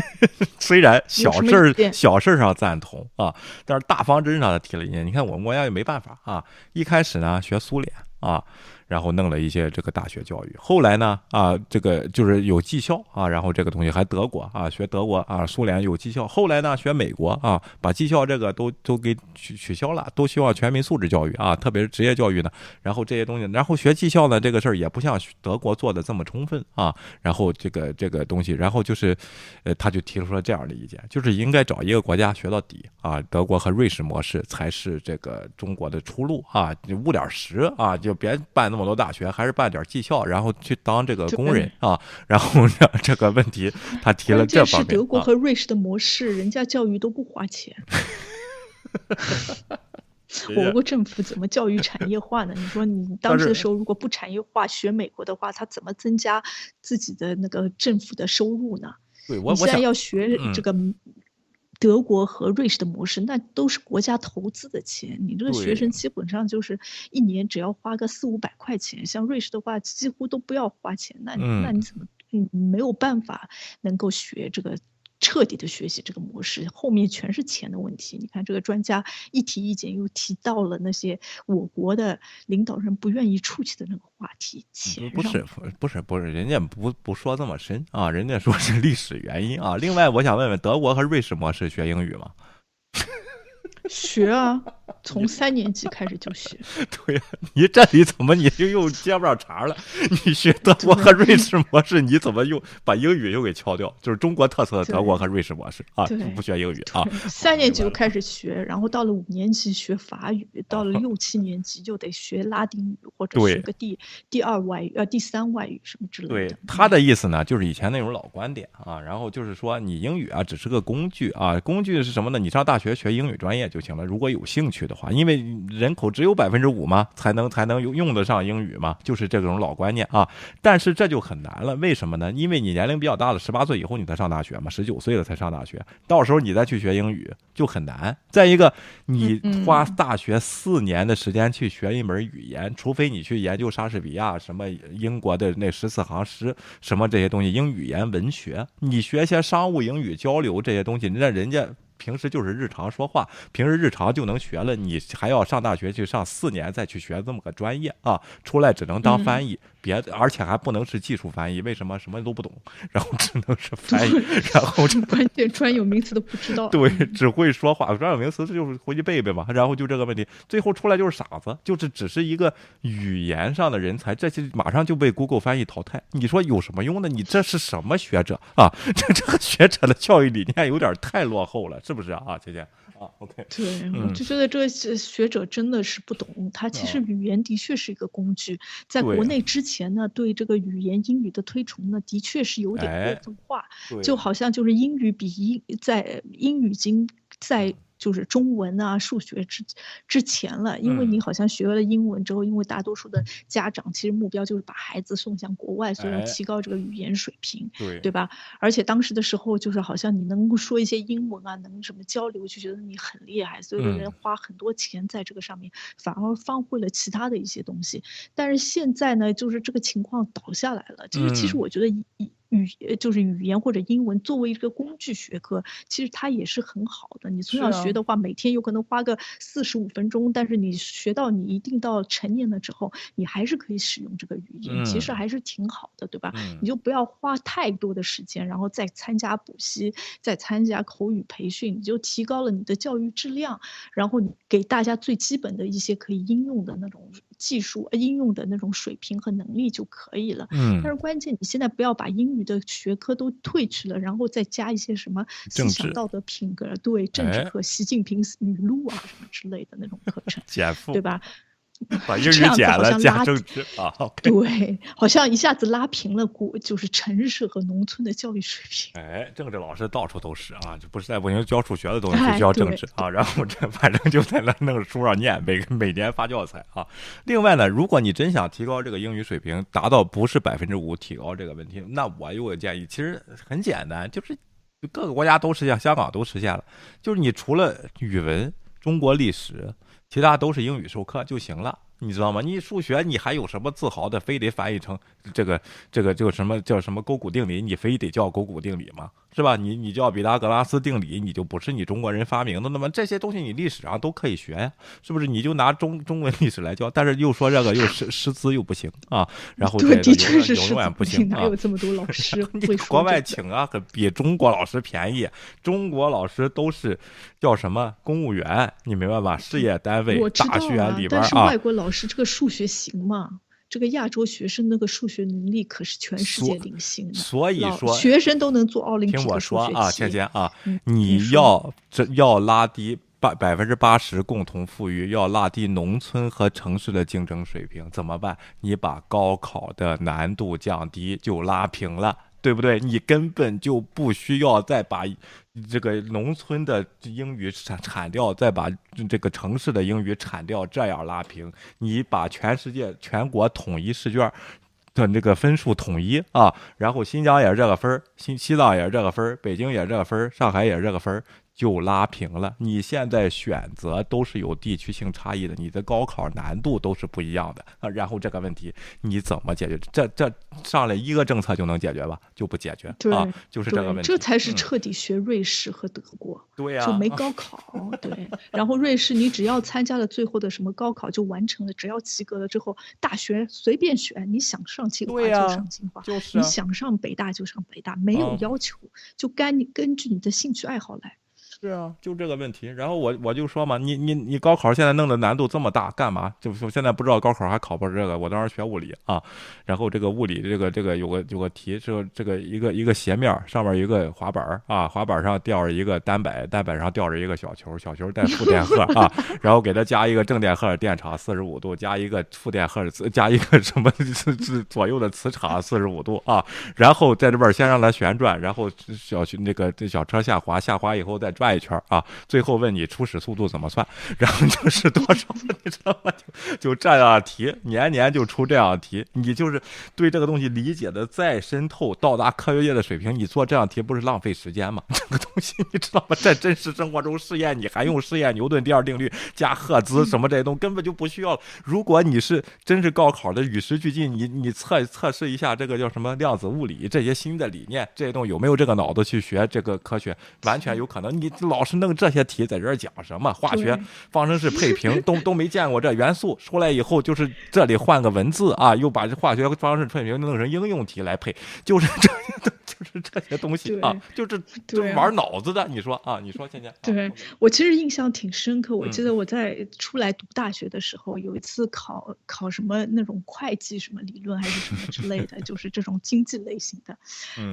[LAUGHS] 虽然小事儿小事儿上赞同啊，但是大方针上他提了意见。你看我们国家也没办法啊，一开始呢学苏联啊。然后弄了一些这个大学教育，后来呢，啊，这个就是有技校啊，然后这个东西还德国啊，学德国啊，苏联有技校，后来呢，学美国啊，把技校这个都都给取取消了，都希望全民素质教育啊，特别是职业教育呢，然后这些东西，然后学技校呢，这个事儿也不像德国做的这么充分啊，然后这个这个东西，然后就是，呃，他就提出了这样的意见，就是应该找一个国家学到底啊，德国和瑞士模式才是这个中国的出路啊，你务点实啊，就别办。那么多大学还是办点技校，然后去当这个工人啊，然后这个问题他提了这方面。是德国和瑞士的模式，人家教育都不花钱。[LAUGHS] 我国政府怎么教育产业化呢？[LAUGHS] 你说你当时的时候如果不产业化，学美国的话，他怎么增加自己的那个政府的收入呢？对我现在要学这个。德国和瑞士的模式，那都是国家投资的钱。你这个学生基本上就是一年只要花个四五百块钱，像瑞士的话几乎都不要花钱。那那你怎么你没有办法能够学这个？彻底的学习这个模式，后面全是钱的问题。你看，这个专家一提意见，又提到了那些我国的领导人不愿意触及的那个话题。钱不是不是不是，人家不不说这么深啊，人家说是历史原因啊。另外，我想问问，德国和瑞士模式学英语吗？学啊，从三年级开始就学。[LAUGHS] 对呀，你这里怎么你就又接不上茬了？[LAUGHS] 你学德国和瑞士模式，你怎么又把英语又给敲掉？就是中国特色的德国和瑞士模式啊，不学英语啊。三年级就 [LAUGHS] 开始学，然后到了五年级学法语，到了六七年级就得学拉丁语或者学个第第二外语呃第三外语什么之类的。对他的意思呢，就是以前那种老观点啊，然后就是说你英语啊只是个工具啊，工具是什么呢？你上大学学英语专业就行了，如果有兴趣的话，因为人口只有百分之五嘛，才能才能用用得上英语嘛，就是这种老观念啊。但是这就很难了，为什么呢？因为你年龄比较大了，十八岁以后你才上大学嘛，十九岁了才上大学，到时候你再去学英语就很难。再一个，你花大学四年的时间去学一门语言，除非你去研究莎士比亚什么英国的那十四行诗什么这些东西，英语言文学，你学些商务英语交流这些东西，那人家。平时就是日常说话，平时日常就能学了。你还要上大学去上四年，再去学这么个专业啊？出来只能当翻译。别，而且还不能是技术翻译，为什么什么都不懂，然后只能是翻译，然后关键专有名词都不知道。对，只会说话，专有名词就是回去背背嘛。然后就这个问题，最后出来就是傻子，就是只是一个语言上的人才，这些马上就被 Google 翻译淘汰。你说有什么用呢？你这是什么学者啊？[LAUGHS] 这这个学者的教育理念有点太落后了，是不是啊，姐姐？啊，OK，对，我就觉得这个学者真的是不懂。他其实语言的确是一个工具，在国内之前呢，对这个语言英语的推崇呢，的确是有点过分化，就好像就是英语比英在英语经在。就是中文啊、数学之之前了，因为你好像学了英文之后，因为大多数的家长其实目标就是把孩子送向国外，所以要提高这个语言水平，对对吧？而且当时的时候，就是好像你能够说一些英文啊，能什么交流，就觉得你很厉害，所以人花很多钱在这个上面，反而放会了其他的一些东西。但是现在呢，就是这个情况倒下来了，就是其实我觉得一。语就是语言或者英文作为一个工具学科，其实它也是很好的。你从小学的话，每天有可能花个四十五分钟，但是你学到你一定到成年了之后，你还是可以使用这个语言，其实还是挺好的，对吧？你就不要花太多的时间，然后再参加补习，再参加口语培训，你就提高了你的教育质量，然后你给大家最基本的一些可以应用的那种技术应用的那种水平和能力就可以了。嗯，但是关键你现在不要把英语。的学科都退去了，然后再加一些什么思想道德品格，对政治课、习近平语录啊什么之类的那种课程，[LAUGHS] 对吧？[LAUGHS] 把英语减了，加政治啊，对，好像一下子拉平了国，就是城市和农村的教育水平。哎，政治老师到处都是啊，就不是在不行教数学的东西就，教政治啊，然后这 [LAUGHS] 反正就在那那个书上念，每每年发教材啊。另外呢，如果你真想提高这个英语水平，达到不是百分之五提高这个问题，那我有个建议，其实很简单，就是各个国家都实现，香港都实现了，就是你除了语文、中国历史。其他都是英语授课就行了。你知道吗？你数学你还有什么自豪的？非得翻译成这个这个叫什么叫什么勾股定理？你非得叫勾股定理吗？是吧？你你叫毕达哥拉斯定理，你就不是你中国人发明的？那么这些东西你历史上都可以学呀，是不是？你就拿中中文历史来教，但是又说这个又师师资又不行啊，然后对，的确是永远不行哪有这么多老 [LAUGHS] 师你国外请啊，可比中国老师便宜。中国老师都是叫什么公务员？你明白吧？事业单位、大学里边啊，外国老师这个数学行吗？这个亚洲学生那个数学能力可是全世界领先的，所以说学生都能做奥林匹克听我说啊，倩倩啊，你要这要拉低百百分之八十共同富裕，要拉低农村和城市的竞争水平，怎么办？你把高考的难度降低，就拉平了。对不对？你根本就不需要再把这个农村的英语铲铲掉，再把这个城市的英语铲掉，这样拉平。你把全世界全国统一试卷的那个分数统一啊，然后新疆也是这个分儿，新西藏也是这个分儿，北京也是这个分儿，上海也是这个分儿。就拉平了。你现在选择都是有地区性差异的，你的高考难度都是不一样的啊。然后这个问题你怎么解决？这这上来一个政策就能解决吧？就不解决啊，就是这个问题。这才是彻底学瑞士和德国。对呀，就没高考。对，然后瑞士你只要参加了最后的什么高考就完成了，只要及格了之后，大学随便选，你想上清华就上清华，就是你想上北大就上北大，没有要求，就干你根据你的兴趣爱好来。对啊，就这个问题。然后我我就说嘛，你你你高考现在弄的难度这么大，干嘛？就我现在不知道高考还考不这个。我当时学物理啊，然后这个物理这个这个有个有个题，是这个一个一个斜面上面一个滑板啊，滑板上吊着一个单摆，单摆上吊着一个小球，小球带负电荷啊，[LAUGHS] 然后给它加一个正电荷电场四十五度，加一个负电荷加一个什么左右的磁场四十五度啊，然后在这边先让它旋转，然后小那个这小车下滑，下滑以后再转。一圈啊，最后问你初始速度怎么算，然后就是多少，[LAUGHS] 你知道吗？就就这样题，年年就出这样题。你就是对这个东西理解的再深透，到达科学界的水平，你做这样题不是浪费时间吗？[LAUGHS] 这个东西你知道吗？在真实生活中试验，你还用试验牛顿第二定律加赫兹什么这些东西，根本就不需要。如果你是真是高考的与时俱进，你你测测试一下这个叫什么量子物理这些新的理念，这些东西有没有这个脑子去学这个科学？完全有可能你。老是弄这些题在这儿讲什么化学方程式配平都 [LAUGHS] 都没见过这元素出来以后就是这里换个文字啊，又把这化学方程式配平弄成应用题来配，就是这些就是这些东西啊，就是就玩脑子的。你说啊，你说倩倩，对我其实印象挺深刻。我记得我在出来读大学的时候，有一次考考什么那种会计什么理论还是什么之类的，[LAUGHS] 就是这种经济类型的。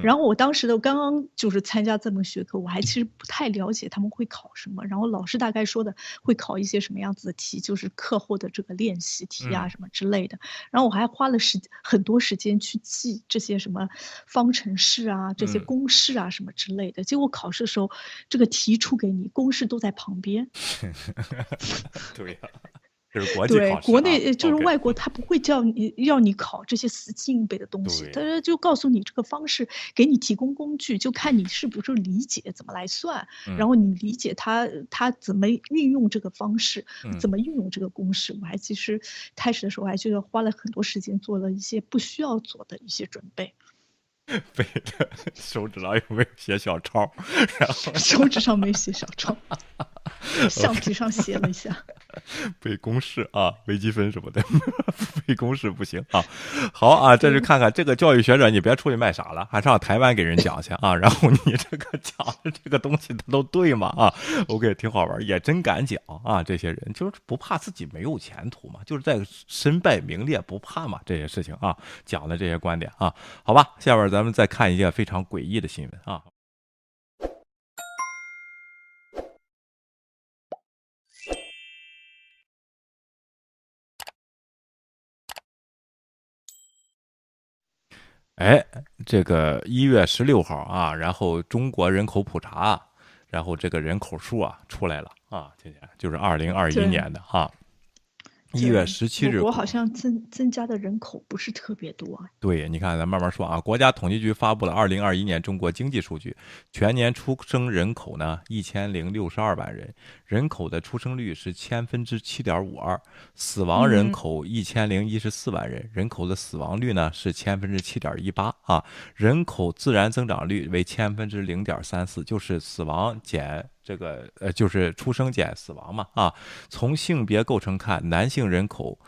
然后我当时的刚刚就是参加这门学科，我还其实不太了解。他们会考什么？然后老师大概说的会考一些什么样子的题，就是课后的这个练习题啊什么之类的。然后我还花了时很多时间去记这些什么方程式啊、这些公式啊什么之类的。结果考试的时候，这个题出给你，公式都在旁边。[LAUGHS] 对呀。是国际考试，对国内就是外国，他不会叫你要你考这些死记硬背的东西，他就告诉你这个方式，给你提供工具，就看你是不是理解怎么来算，然后你理解他他怎么运用这个方式，怎么运用这个公式。我还其实开始的时候还觉得花了很多时间做了一些不需要做的一些准备。[LAUGHS] 背的手指上有没有写小抄？[LAUGHS] 然后手指上没写小抄，橡 [LAUGHS] 皮上写了一下。[LAUGHS] 背公式啊，微积分什么的，[LAUGHS] 背公式不行啊。好啊，再去看看这个教育学者，你别出去卖傻了，还上台湾给人讲去啊。然后你这个讲的这个东西，他都对吗？啊，OK，挺好玩，也真敢讲啊。这些人就是不怕自己没有前途嘛，就是在身败名裂不怕嘛。这些事情啊，讲的这些观点啊，好吧，下边。咱们再看一件非常诡异的新闻啊！哎，这个一月十六号啊，然后中国人口普查，然后这个人口数啊出来了啊，今年就是二零二一年的哈。一月十七日，我好像增增加的人口不是特别多。对，你看，咱慢慢说啊。国家统计局发布了二零二一年中国经济数据，全年出生人口呢一千零六十二万人，人口的出生率是千分之七点五二，死亡人口一千零一十四万人，人口的死亡率呢是千分之七点一八啊，人口自然增长率为千分之零点三四，就是死亡减。这个呃，就是出生减死亡嘛啊。从性别构成看，男性人口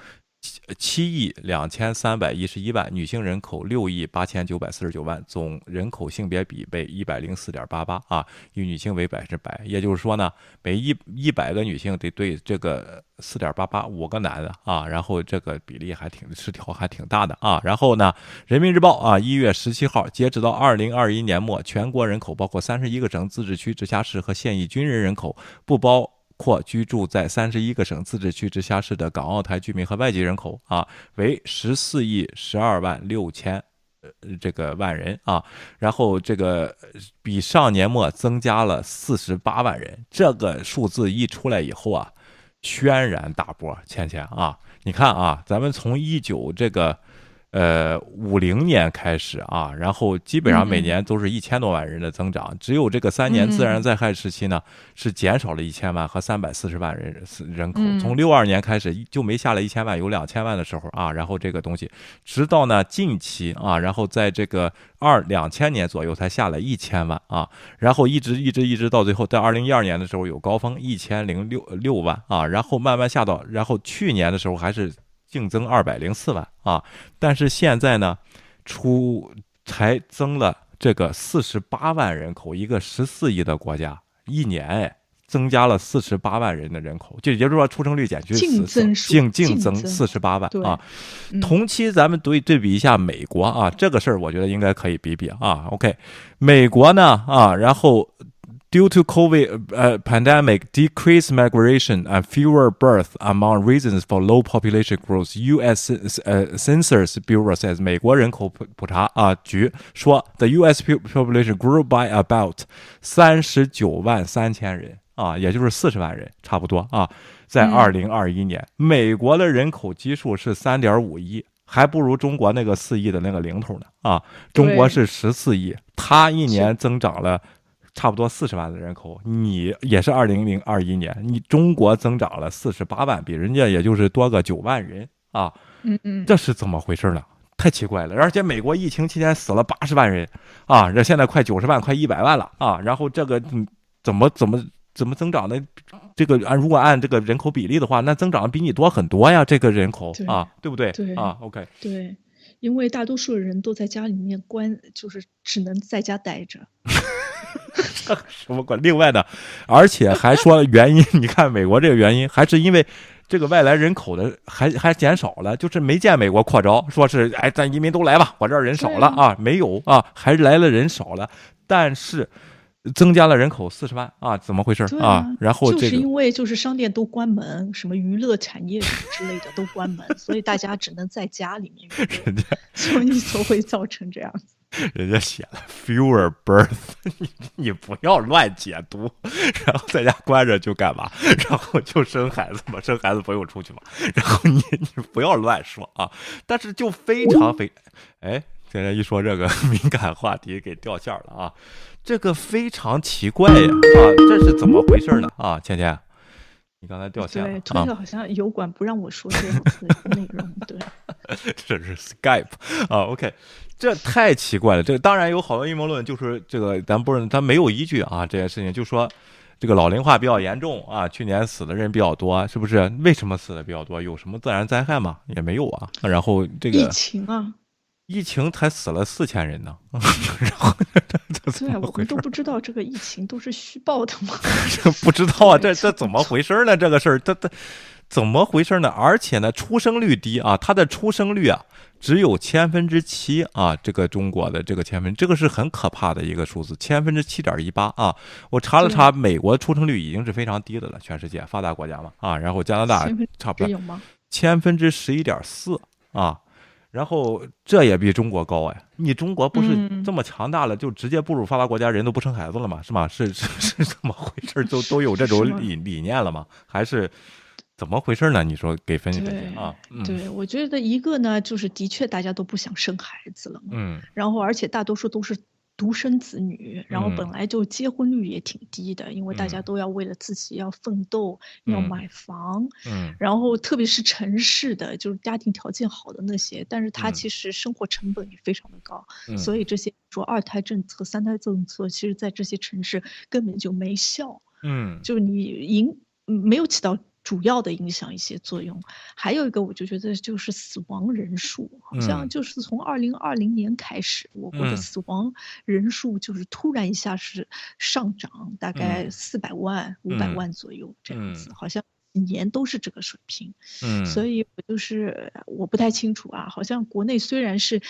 七亿两千三百一十一万，女性人口六亿八千九百四十九万，总人口性别比为一百零四点八八啊，以女性为百分之百。也就是说呢，每一一百个女性得对这个。四点八八五个男的啊，然后这个比例还挺失调，还挺大的啊。然后呢，《人民日报》啊，一月十七号，截止到二零二一年末，全国人口包括三十一个省、自治区、直辖市和现役军人人口，不包括居住在三十一个省、自治区、直辖市的港澳台居民和外籍人口啊，为十四亿十二万六千呃这个万人啊。然后这个比上年末增加了四十八万人。这个数字一出来以后啊。轩然大波，倩倩啊，你看啊，咱们从一九这个。呃，五零年开始啊，然后基本上每年都是一千多万人的增长，只有这个三年自然灾害时期呢，是减少了一千万和三百四十万人人口。从六二年开始就没下来一千万，有两千万的时候啊，然后这个东西，直到呢近期啊，然后在这个二两千年左右才下来一千万啊，然后一直一直一直到最后，在二零一二年的时候有高峰一千零六六万啊，然后慢慢下到，然后去年的时候还是。净增二百零四万啊，但是现在呢，出才增了这个四十八万人口，一个十四亿的国家，一年哎。增加了四十八万人的人口，就也就是说出生率减去净增净净增四十八万啊。同期咱们对对比一下美国啊，这个事儿我觉得应该可以比比啊。OK，美国呢啊，然后。Due to COVID uh, pandemic, decreased migration and fewer births among reasons for low population growth, U.S. Uh, Census Bureau says 美国人口普普查啊局说 the U.S. population grew by about 三十九万三千人啊，也就是四十万人差不多啊，在二零二一年，美国的人口基数是三点五亿，还不如中国那个四亿的那个零头呢啊，中国是十四亿，它一年增长了。差不多四十万的人口，你也是二零零二一年，你中国增长了四十八万，比人家也就是多个九万人啊，嗯嗯，这是怎么回事呢？太奇怪了！而且美国疫情期间死了八十万人啊，这现在快九十万，快一百万了啊，然后这个怎么怎么怎么增长的？这个按如果按这个人口比例的话，那增长比你多很多呀，这个人口啊，对不对？对啊，OK，对，因为大多数人都在家里面关，就是只能在家待着。[LAUGHS] 什么关？另外呢，而且还说原因，[LAUGHS] 你看美国这个原因，还是因为这个外来人口的还还减少了，就是没见美国扩招，说是哎，咱移民都来吧，我这儿人少了啊，没有啊，还是来了人少了，但是增加了人口四十万啊，怎么回事啊？然后就是因为就是商店都关门，什么娱乐产业之类的都关门，所以大家只能在家里面，人家所以就会造成这样子。[LAUGHS] 人家写了 fewer birth，[LAUGHS] 你你不要乱解读，然后在家关着就干嘛？然后就生孩子嘛，生孩子不用出去嘛。然后你你不要乱说啊！但是就非常非，哎，现在一说这个 [LAUGHS] 敏感话题给掉线了啊！这个非常奇怪呀啊！这是怎么回事呢啊？倩倩，你刚才掉线了对，推特好像油管不让我说这样子的内容，对。[LAUGHS] 这是 Skype 啊，OK。这太奇怪了，这个当然有好多阴谋论，就是这个咱不是他没有依据啊，这件事情就说这个老龄化比较严重啊，去年死的人比较多，是不是？为什么死的比较多？有什么自然灾害吗？也没有啊。然后这个疫情啊，疫情才死了四千人呢。然 [LAUGHS] 后对啊，我们都不知道这个疫情都是虚报的吗？[LAUGHS] 不知道啊，[LAUGHS] 这这怎么回事呢？这个事儿，这这怎么回事呢？而且呢，出生率低啊，它的出生率啊。只有千分之七啊，这个中国的这个千分，这个是很可怕的一个数字，千分之七点一八啊。我查了查，美国出生率已经是非常低的了，全世界发达国家嘛啊。然后加拿大差不多千分之十一点四啊，然后这也比中国高哎。你中国不是这么强大了，就直接步入发达国家，人都不生孩子了吗？是吗？是 [LAUGHS] 是是怎么回事？[LAUGHS] 都都有这种理理念了吗？还是？怎么回事呢？你说给分析分析啊？对，我觉得一个呢，就是的确大家都不想生孩子了嘛。嗯。然后，而且大多数都是独生子女，然后本来就结婚率也挺低的，因为大家都要为了自己要奋斗，要买房。嗯。然后，特别是城市的，就是家庭条件好的那些，但是他其实生活成本也非常的高，所以这些说二胎政策、三胎政策，其实在这些城市根本就没效。嗯。就是你赢没有起到。主要的影响一些作用，还有一个我就觉得就是死亡人数，好像就是从二零二零年开始，我国的死亡人数就是突然一下是上涨，大概四百万、五百万左右这样子，好像年都是这个水平。嗯，所以我就是我不太清楚啊，好像国内虽然是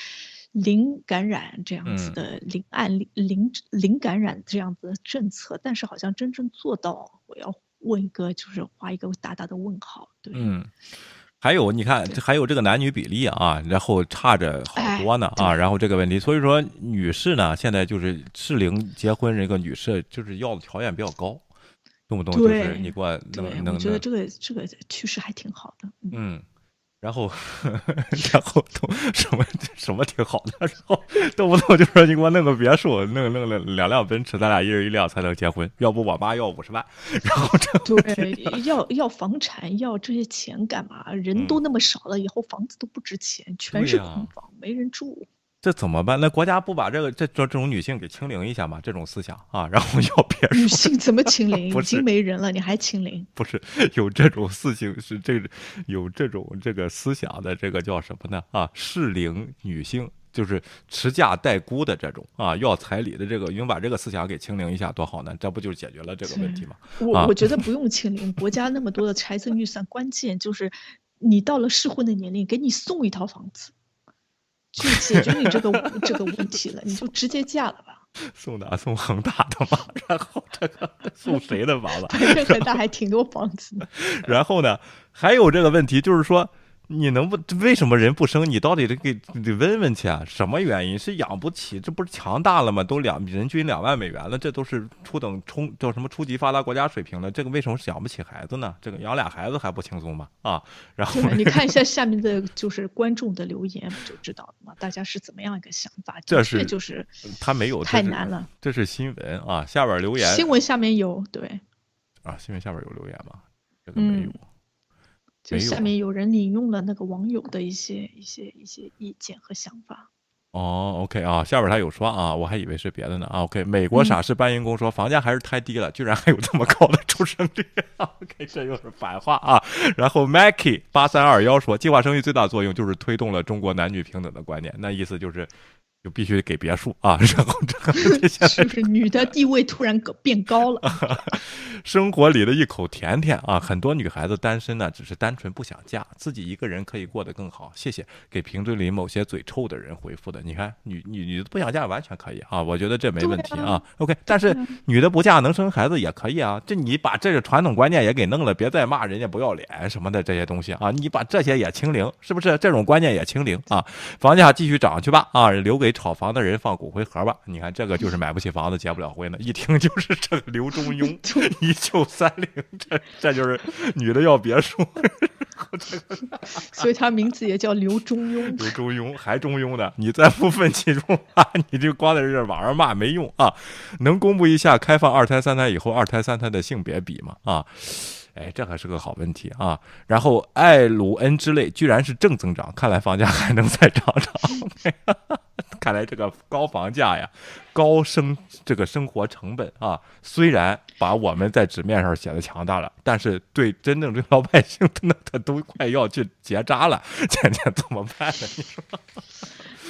零感染这样子的零案例、零零感染这样子的政策，但是好像真正做到我要。问一个就是画一个大大的问号，对，嗯，还有你看，还有这个男女比例啊，然后差着好多呢啊，然后这个问题，所以说女士呢，现在就是适龄结婚，这个女士就是要的条件比较高，动不动就是你给我能能，我觉得这个这个趋势还挺好的，嗯。然后，[LAUGHS] 然后都什么什么挺好的，然后动不动就说你给我弄个别墅，弄弄了两辆奔驰，咱俩一人一辆才能结婚。要不我妈要五十万，然后这对要要房产要这些钱干嘛？人都那么少了，以后房子都不值钱，全是空房，没人住。这怎么办？那国家不把这个这这这种女性给清零一下吗？这种思想啊，然后 [LAUGHS] 要别女性怎么清零？[LAUGHS] 已经没人了，你还清零？不是有这种事情是这有这种这个思想的这个叫什么呢？啊，适龄女性就是持价待孤的这种啊，要彩礼的这个，你们把这个思想给清零一下，多好呢？这不就解决了这个问题吗？我我觉得不用清零，国家那么多的财政预算，关键就是你到了适婚的年龄，给你送一套房子，就解决你这个这个问题了，你就直接嫁了吧。送哪？送恒大的嘛？然后这个送谁的房子？反正恒大还挺多房子。然后呢，还有这个问题，就是说。你能不为什么人不生？你到底得给得问问去啊？什么原因是养不起？这不是强大了吗？都两人均两万美元了，这都是初等冲叫什么初级发达国家水平了。这个为什么是养不起孩子呢？这个养俩孩子还不轻松吗？啊，[LAUGHS] 然后你看一下下面的就是观众的留言，不就知道了嘛？大家是怎么样一个想法？这是就是他没有太难了。这是新闻啊，下边留言新闻下面有对啊，新闻下边有留言吗？这个没有。就下面有人引用了那个网友的一些一些一些意见和想法。哦，OK 啊，下边他有说啊，我还以为是别的呢啊。OK，美国傻事搬运工说房价还是太低了，居然还有这么高的出生率。OK，这又是反话啊。然后 Mackie 八三二幺说，计划生育最大作用就是推动了中国男女平等的观念，那意思就是。就必须给别墅啊，[LAUGHS] 然后这个 [LAUGHS] 就是女的地位突然变高了。[LAUGHS] 生活里的一口甜甜啊，很多女孩子单身呢，只是单纯不想嫁，自己一个人可以过得更好。谢谢给评论里某些嘴臭的人回复的。你看，女女女的不想嫁完全可以啊，我觉得这没问题啊。OK，但是女的不嫁能生孩子也可以啊。这你把这个传统观念也给弄了，别再骂人家不要脸什么的这些东西啊，你把这些也清零，是不是？这种观念也清零啊。房价继续涨去吧啊，留给。炒房的人放骨灰盒吧，你看这个就是买不起房子结不了婚的，一听就是这个刘中庸，[LAUGHS] 一九三零，这这就是女的要别墅，[LAUGHS] 所以他名字也叫刘中庸。刘中庸还中庸的，你再不奋起中啊，你就光在这网上骂没用啊！能公布一下开放二胎三胎以后二胎三胎的性别比吗？啊？哎，这还是个好问题啊！然后艾鲁恩之类居然是正增长，看来房价还能再涨涨。[LAUGHS] 看来这个高房价呀，高生这个生活成本啊，虽然把我们在纸面上写的强大了，但是对真正这老百姓，那他都快要去结扎了，[LAUGHS] 天天怎么办呢？你说？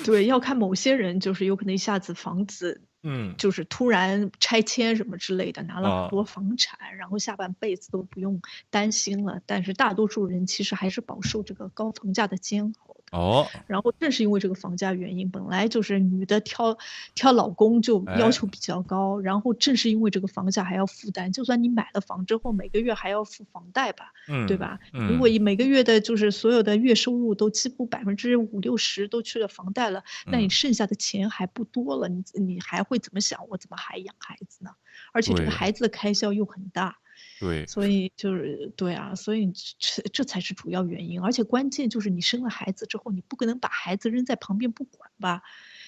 对，要看某些人，就是有可能一下子房子。嗯，就是突然拆迁什么之类的，拿了很多房产，然后下半辈子都不用担心了。但是大多数人其实还是饱受这个高房价的煎熬。哦，然后正是因为这个房价原因，本来就是女的挑挑老公就要求比较高，然后正是因为这个房价还要负担，就算你买了房之后每个月还要付房贷吧，对吧？如果每个月的就是所有的月收入都几乎百分之五六十都去了房贷了，那你剩下的钱还不多了，你你还会怎么想？我怎么还养孩子呢？而且这个孩子的开销又很大。对，所以就是对啊，所以这这才是主要原因，而且关键就是你生了孩子之后，你不可能把孩子扔在旁边不管吧。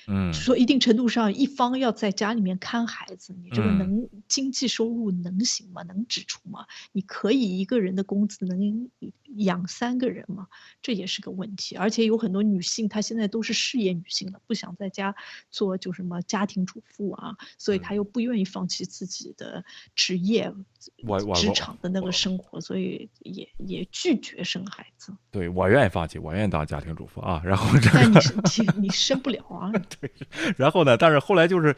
嗯，说一定程度上，一方要在家里面看孩子，你这个能经济收入能行吗？能支出吗？你可以一个人的工资能养三个人吗？这也是个问题。而且有很多女性，她现在都是事业女性了，不想在家做就什么家庭主妇啊，所以她又不愿意放弃自己的职业，职场的那个生活，所以也也拒绝生孩子。对我愿意放弃，我愿意当家庭主妇啊。然后这个，你你生不了啊。[LAUGHS] 对，然后呢？但是后来就是。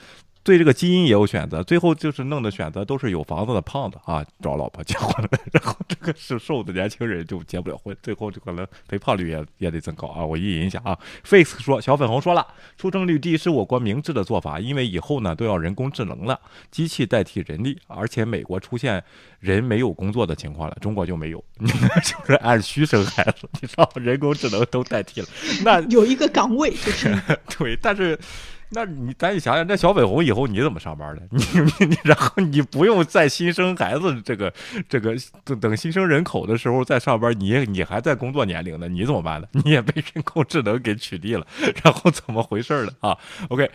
对这个基因也有选择，最后就是弄的选择都是有房子的胖子啊，找老婆结婚了，[LAUGHS] 然后这个是瘦的年轻人就结不了婚，最后就可能肥胖率也也得增高啊。我意淫一下啊，face 说小粉红说了，出生率低是我国明智的做法，因为以后呢都要人工智能了，机器代替人力，而且美国出现人没有工作的情况了，中国就没有，[LAUGHS] 就是按需生孩子，你知道人工智能都代替了，那有一个岗位就是 [LAUGHS] 对，但是。那你咱你想想，那小粉红以后你怎么上班呢？你你然后你不用再新生孩子，这个这个等等新生人口的时候再上班，你你还在工作年龄呢，你怎么办呢？[LAUGHS] 你也被人工智能给取缔了，然后怎么回事儿了啊？OK。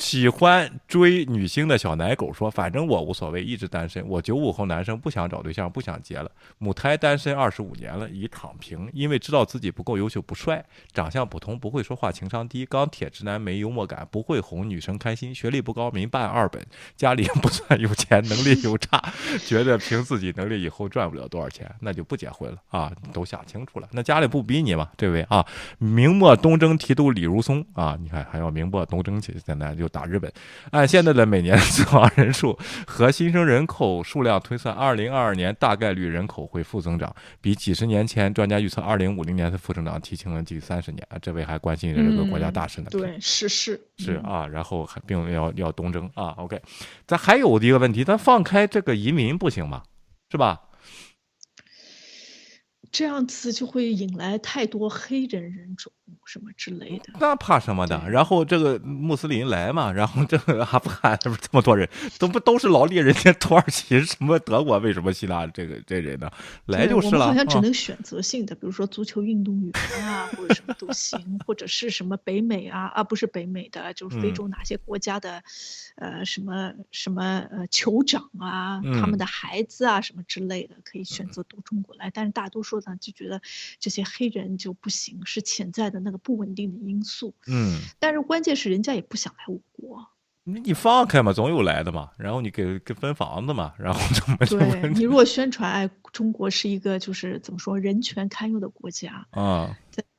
喜欢追女星的小奶狗说：“反正我无所谓，一直单身。我九五后男生，不想找对象，不想结了。母胎单身二十五年了，已躺平，因为知道自己不够优秀，不帅，长相普通，不会说话，情商低，钢铁直男，没幽默感，不会哄女生开心，学历不高，民办二本，家里不算有钱，能力又差，觉得凭自己能力以后赚不了多少钱，那就不结婚了啊！都想清楚了，那家里不逼你吗？这位啊，明末东征提督李如松啊，你看还要明末东征去，现在就。”打日本，按现在的每年死亡人数和新生人口数量推算，二零二二年大概率人口会负增长，比几十年前专家预测二零五零年的负增长提前了近三十年啊！这位还关心这个国家大事呢，对，是是是啊，然后还并要要东征啊。OK，咱还有一个问题，咱放开这个移民不行吗？是吧？这样子就会引来太多黑人人种什么之类的。那怕什么的？然后这个穆斯林来嘛，然后这个阿富汗这么多人，都不都是劳力？人家土耳其什么德国为什么希腊这个这人呢？来就是了。好像只能选择性的，比如说足球运动员啊，或者什么都行，或者是什么北美啊啊，不是北美的，就是非洲哪些国家的，呃，什么什么呃酋长啊，他们的孩子啊什么之类的，可以选择到中国来。但是大多数呢。就觉得这些黑人就不行，是潜在的那个不稳定的因素。嗯，但是关键是人家也不想来我国。你你放开嘛，总有来的嘛。然后你给给分房子嘛，然后怎么？对你如果宣传哎，中国是一个就是怎么说人权堪忧的国家啊，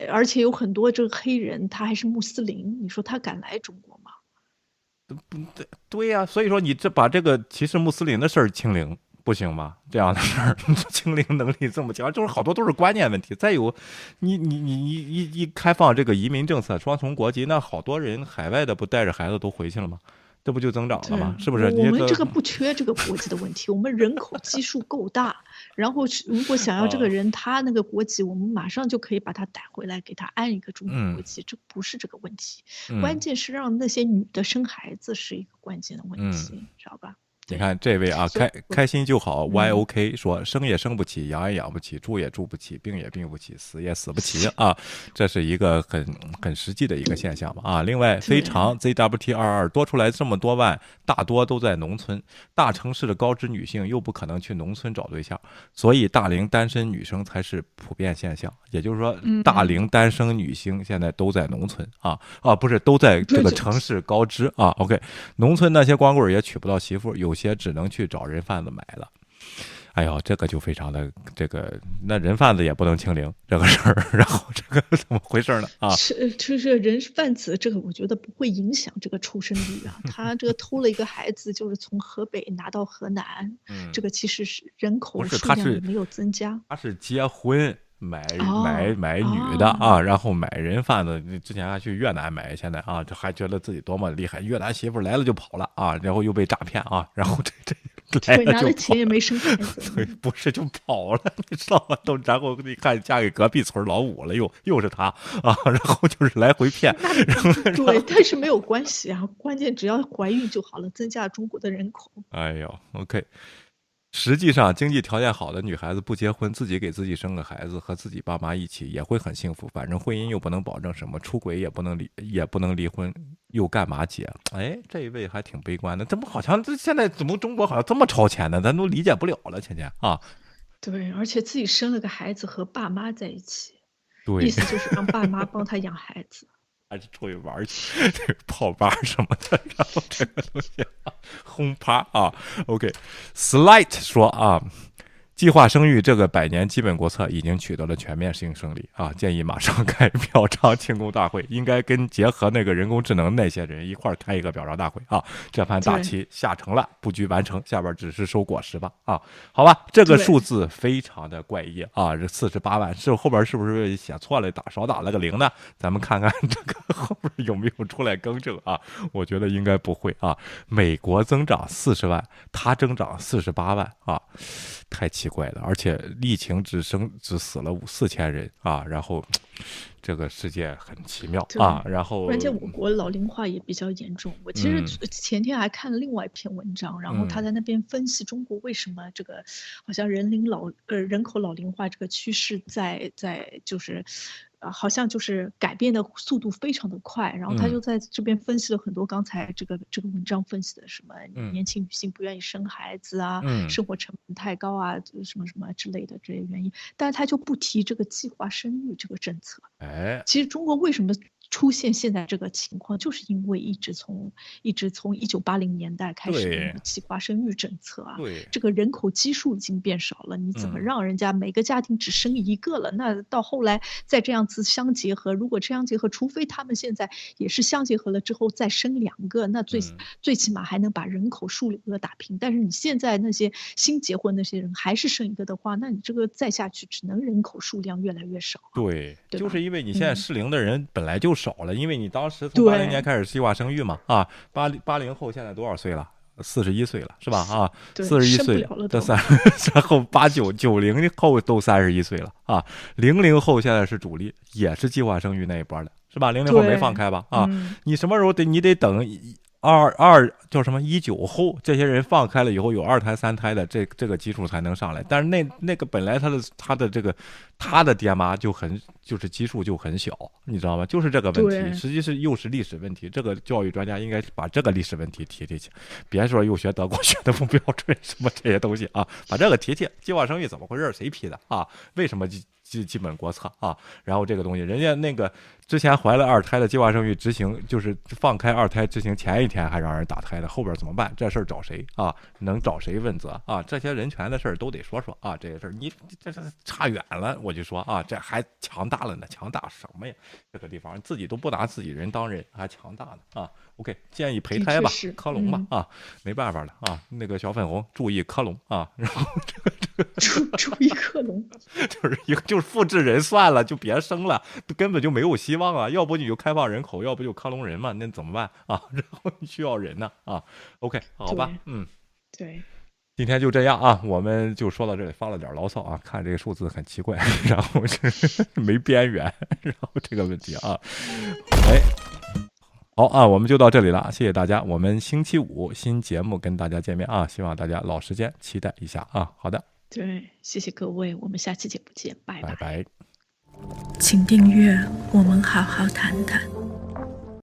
而且有很多这个黑人他还是穆斯林，你说他敢来中国吗？不对，对呀。所以说你这把这个歧视穆斯林的事儿清零。不行吗？这样的事儿，清零能力这么强，就是好多都是观念问题。再有，你你你你一一开放这个移民政策，双重国籍，那好多人海外的不带着孩子都回去了吗？这不就增长了吗？是不是？我们这个不缺这个国籍的问题，我们人口基数够大。然后，如果想要这个人他那个国籍，我们马上就可以把他逮回来，给他安一个中国国籍，这不是这个问题。关键是让那些女的生孩子是一个关键的问题，知道吧？你看这位啊，开开心就好。Y O K 说生也生不起，养也养不起，住也住不起，病也病不起，死也死不起啊！这是一个很很实际的一个现象吧啊！另外，非常 Z W T 二二多出来这么多万，大多都在农村，大城市的高知女性又不可能去农村找对象，所以大龄单身女生才是普遍现象。也就是说，大龄单身女性现在都在农村啊啊，不是都在这个城市高知啊？OK，农村那些光棍也娶不到媳妇，有。些只能去找人贩子买了，哎呦，这个就非常的这个，那人贩子也不能清零这个事儿，[LAUGHS] 然后这个怎么回事呢？啊，是就是人贩子这个，我觉得不会影响这个出生率啊。[LAUGHS] 他这个偷了一个孩子，就是从河北拿到河南，这个其实是人口数量也没有增加。他是结婚买买买女的啊，然后买人贩子，之前还去越南买，现在啊，这还觉得自己多么厉害，越南媳妇来了就跑了啊，然后又被诈骗啊，然后这这。对，拿了钱也没生孩子，对，不是就跑了，你知道吗？都然后你看嫁给隔壁村老五了，又又是他啊，然后就是来回骗。对，但是没有关系啊，关键只要怀孕就好了，增加中国的人口。哎呦，OK。实际上，经济条件好的女孩子不结婚，自己给自己生个孩子，和自己爸妈一起也会很幸福。反正婚姻又不能保证什么，出轨也不能离，也不能离婚，又干嘛结？哎，这一位还挺悲观的。怎么好像这现在怎么中国好像这么超前呢？咱都理解不了了，倩倩啊。对，而且自己生了个孩子和爸妈在一起，对，意思就是让爸妈帮他养孩子。还是出去玩去，[LAUGHS] 泡吧什么的，然后这个东西，轰趴啊，OK，Slight 说啊。计划生育这个百年基本国策已经取得了全面性胜利啊！建议马上开表彰庆功大会，[LAUGHS] 应该跟结合那个人工智能那些人一块儿开一个表彰大会啊！这盘大棋下成了，布局完成，下边只是收果实吧啊！好吧，这个数字非常的怪异啊！这四十八万是后边是不是写错了，打少打了个零呢？咱们看看这个后边有没有出来更正啊？我觉得应该不会啊！美国增长四十万，它增长四十八万啊！太奇怪的，而且疫情只生只死了五四千人啊，然后这个世界很奇妙啊，然后关键我国老龄化也比较严重。我其实前天还看了另外一篇文章，然后他在那边分析中国为什么这个好像人龄老呃人口老龄化这个趋势在在就是好像就是改变的速度非常的快，然后他就在这边分析了很多刚才这个这个文章分析的什么年轻女性不愿意生孩子啊，生活成本太高啊，什么什么之类的这些原因，但是他就不提这个计划生育这个政策。哎，其实中国为什么？出现现在这个情况，就是因为一直从一直从一九八零年代开始计划生育政策啊，这个人口基数已经变少了，你怎么让人家每个家庭只生一个了？那到后来再这样子相结合，如果这样结合，除非他们现在也是相结合了之后再生两个，那最最起码还能把人口数额打平。但是你现在那些新结婚那些人还是生一个的话，那你这个再下去，只能人口数量越来越少。对，就是因为你现在适龄的人本来就。少了，因为你当时从八零年开始计划生育嘛，啊，八八零后现在多少岁了？四十一岁了，是吧？啊，四十一岁，这三，[LAUGHS] 然后八九九零后都三十一岁了啊，零零后现在是主力，也是计划生育那一波的，是吧？零零后没放开吧？啊，你什么时候得？你得等。二二叫什么一九后，这些人放开了以后有二胎三胎的，这这个基数才能上来。但是那那个本来他的他的这个他的爹妈就很就是基数就很小，你知道吗？就是这个问题，实际是又是历史问题。这个教育专家应该把这个历史问题提提去，别说又学德国学的不标准什么这些东西啊，把这个提提。计划生育怎么回事？谁批的啊？为什么基基本国策啊？然后这个东西，人家那个。之前怀了二胎的计划生育执行，就是放开二胎执行前一天还让人打胎的，后边怎么办？这事儿找谁啊？能找谁问责啊？这些人权的事儿都得说说啊！这些事儿你这这差远了，我就说啊，这还强大了呢，强大什么呀？这个地方自己都不拿自己人当人，还强大呢啊！OK，建议胚胎吧，克隆吧啊，没办法了啊！那个小粉红注意克隆啊，然后 [LAUGHS] 这个这个注注意克隆，[LAUGHS] 就是一个就是复制人算了，就别生了，根本就没有希望。啊，要不你就开放人口，要不就克隆人嘛，那怎么办啊？[LAUGHS] 然后需要人呢啊？OK，好吧，嗯，对，今天就这样啊，我们就说到这里，发了点牢骚啊，看这个数字很奇怪，然后是没边缘，然后这个问题啊，哎，好啊，我们就到这里了，谢谢大家，我们星期五新节目跟大家见面啊，希望大家老时间期待一下啊，好的，对，谢谢各位，我们下期节目见，拜拜拜。请订阅，我们好好谈谈。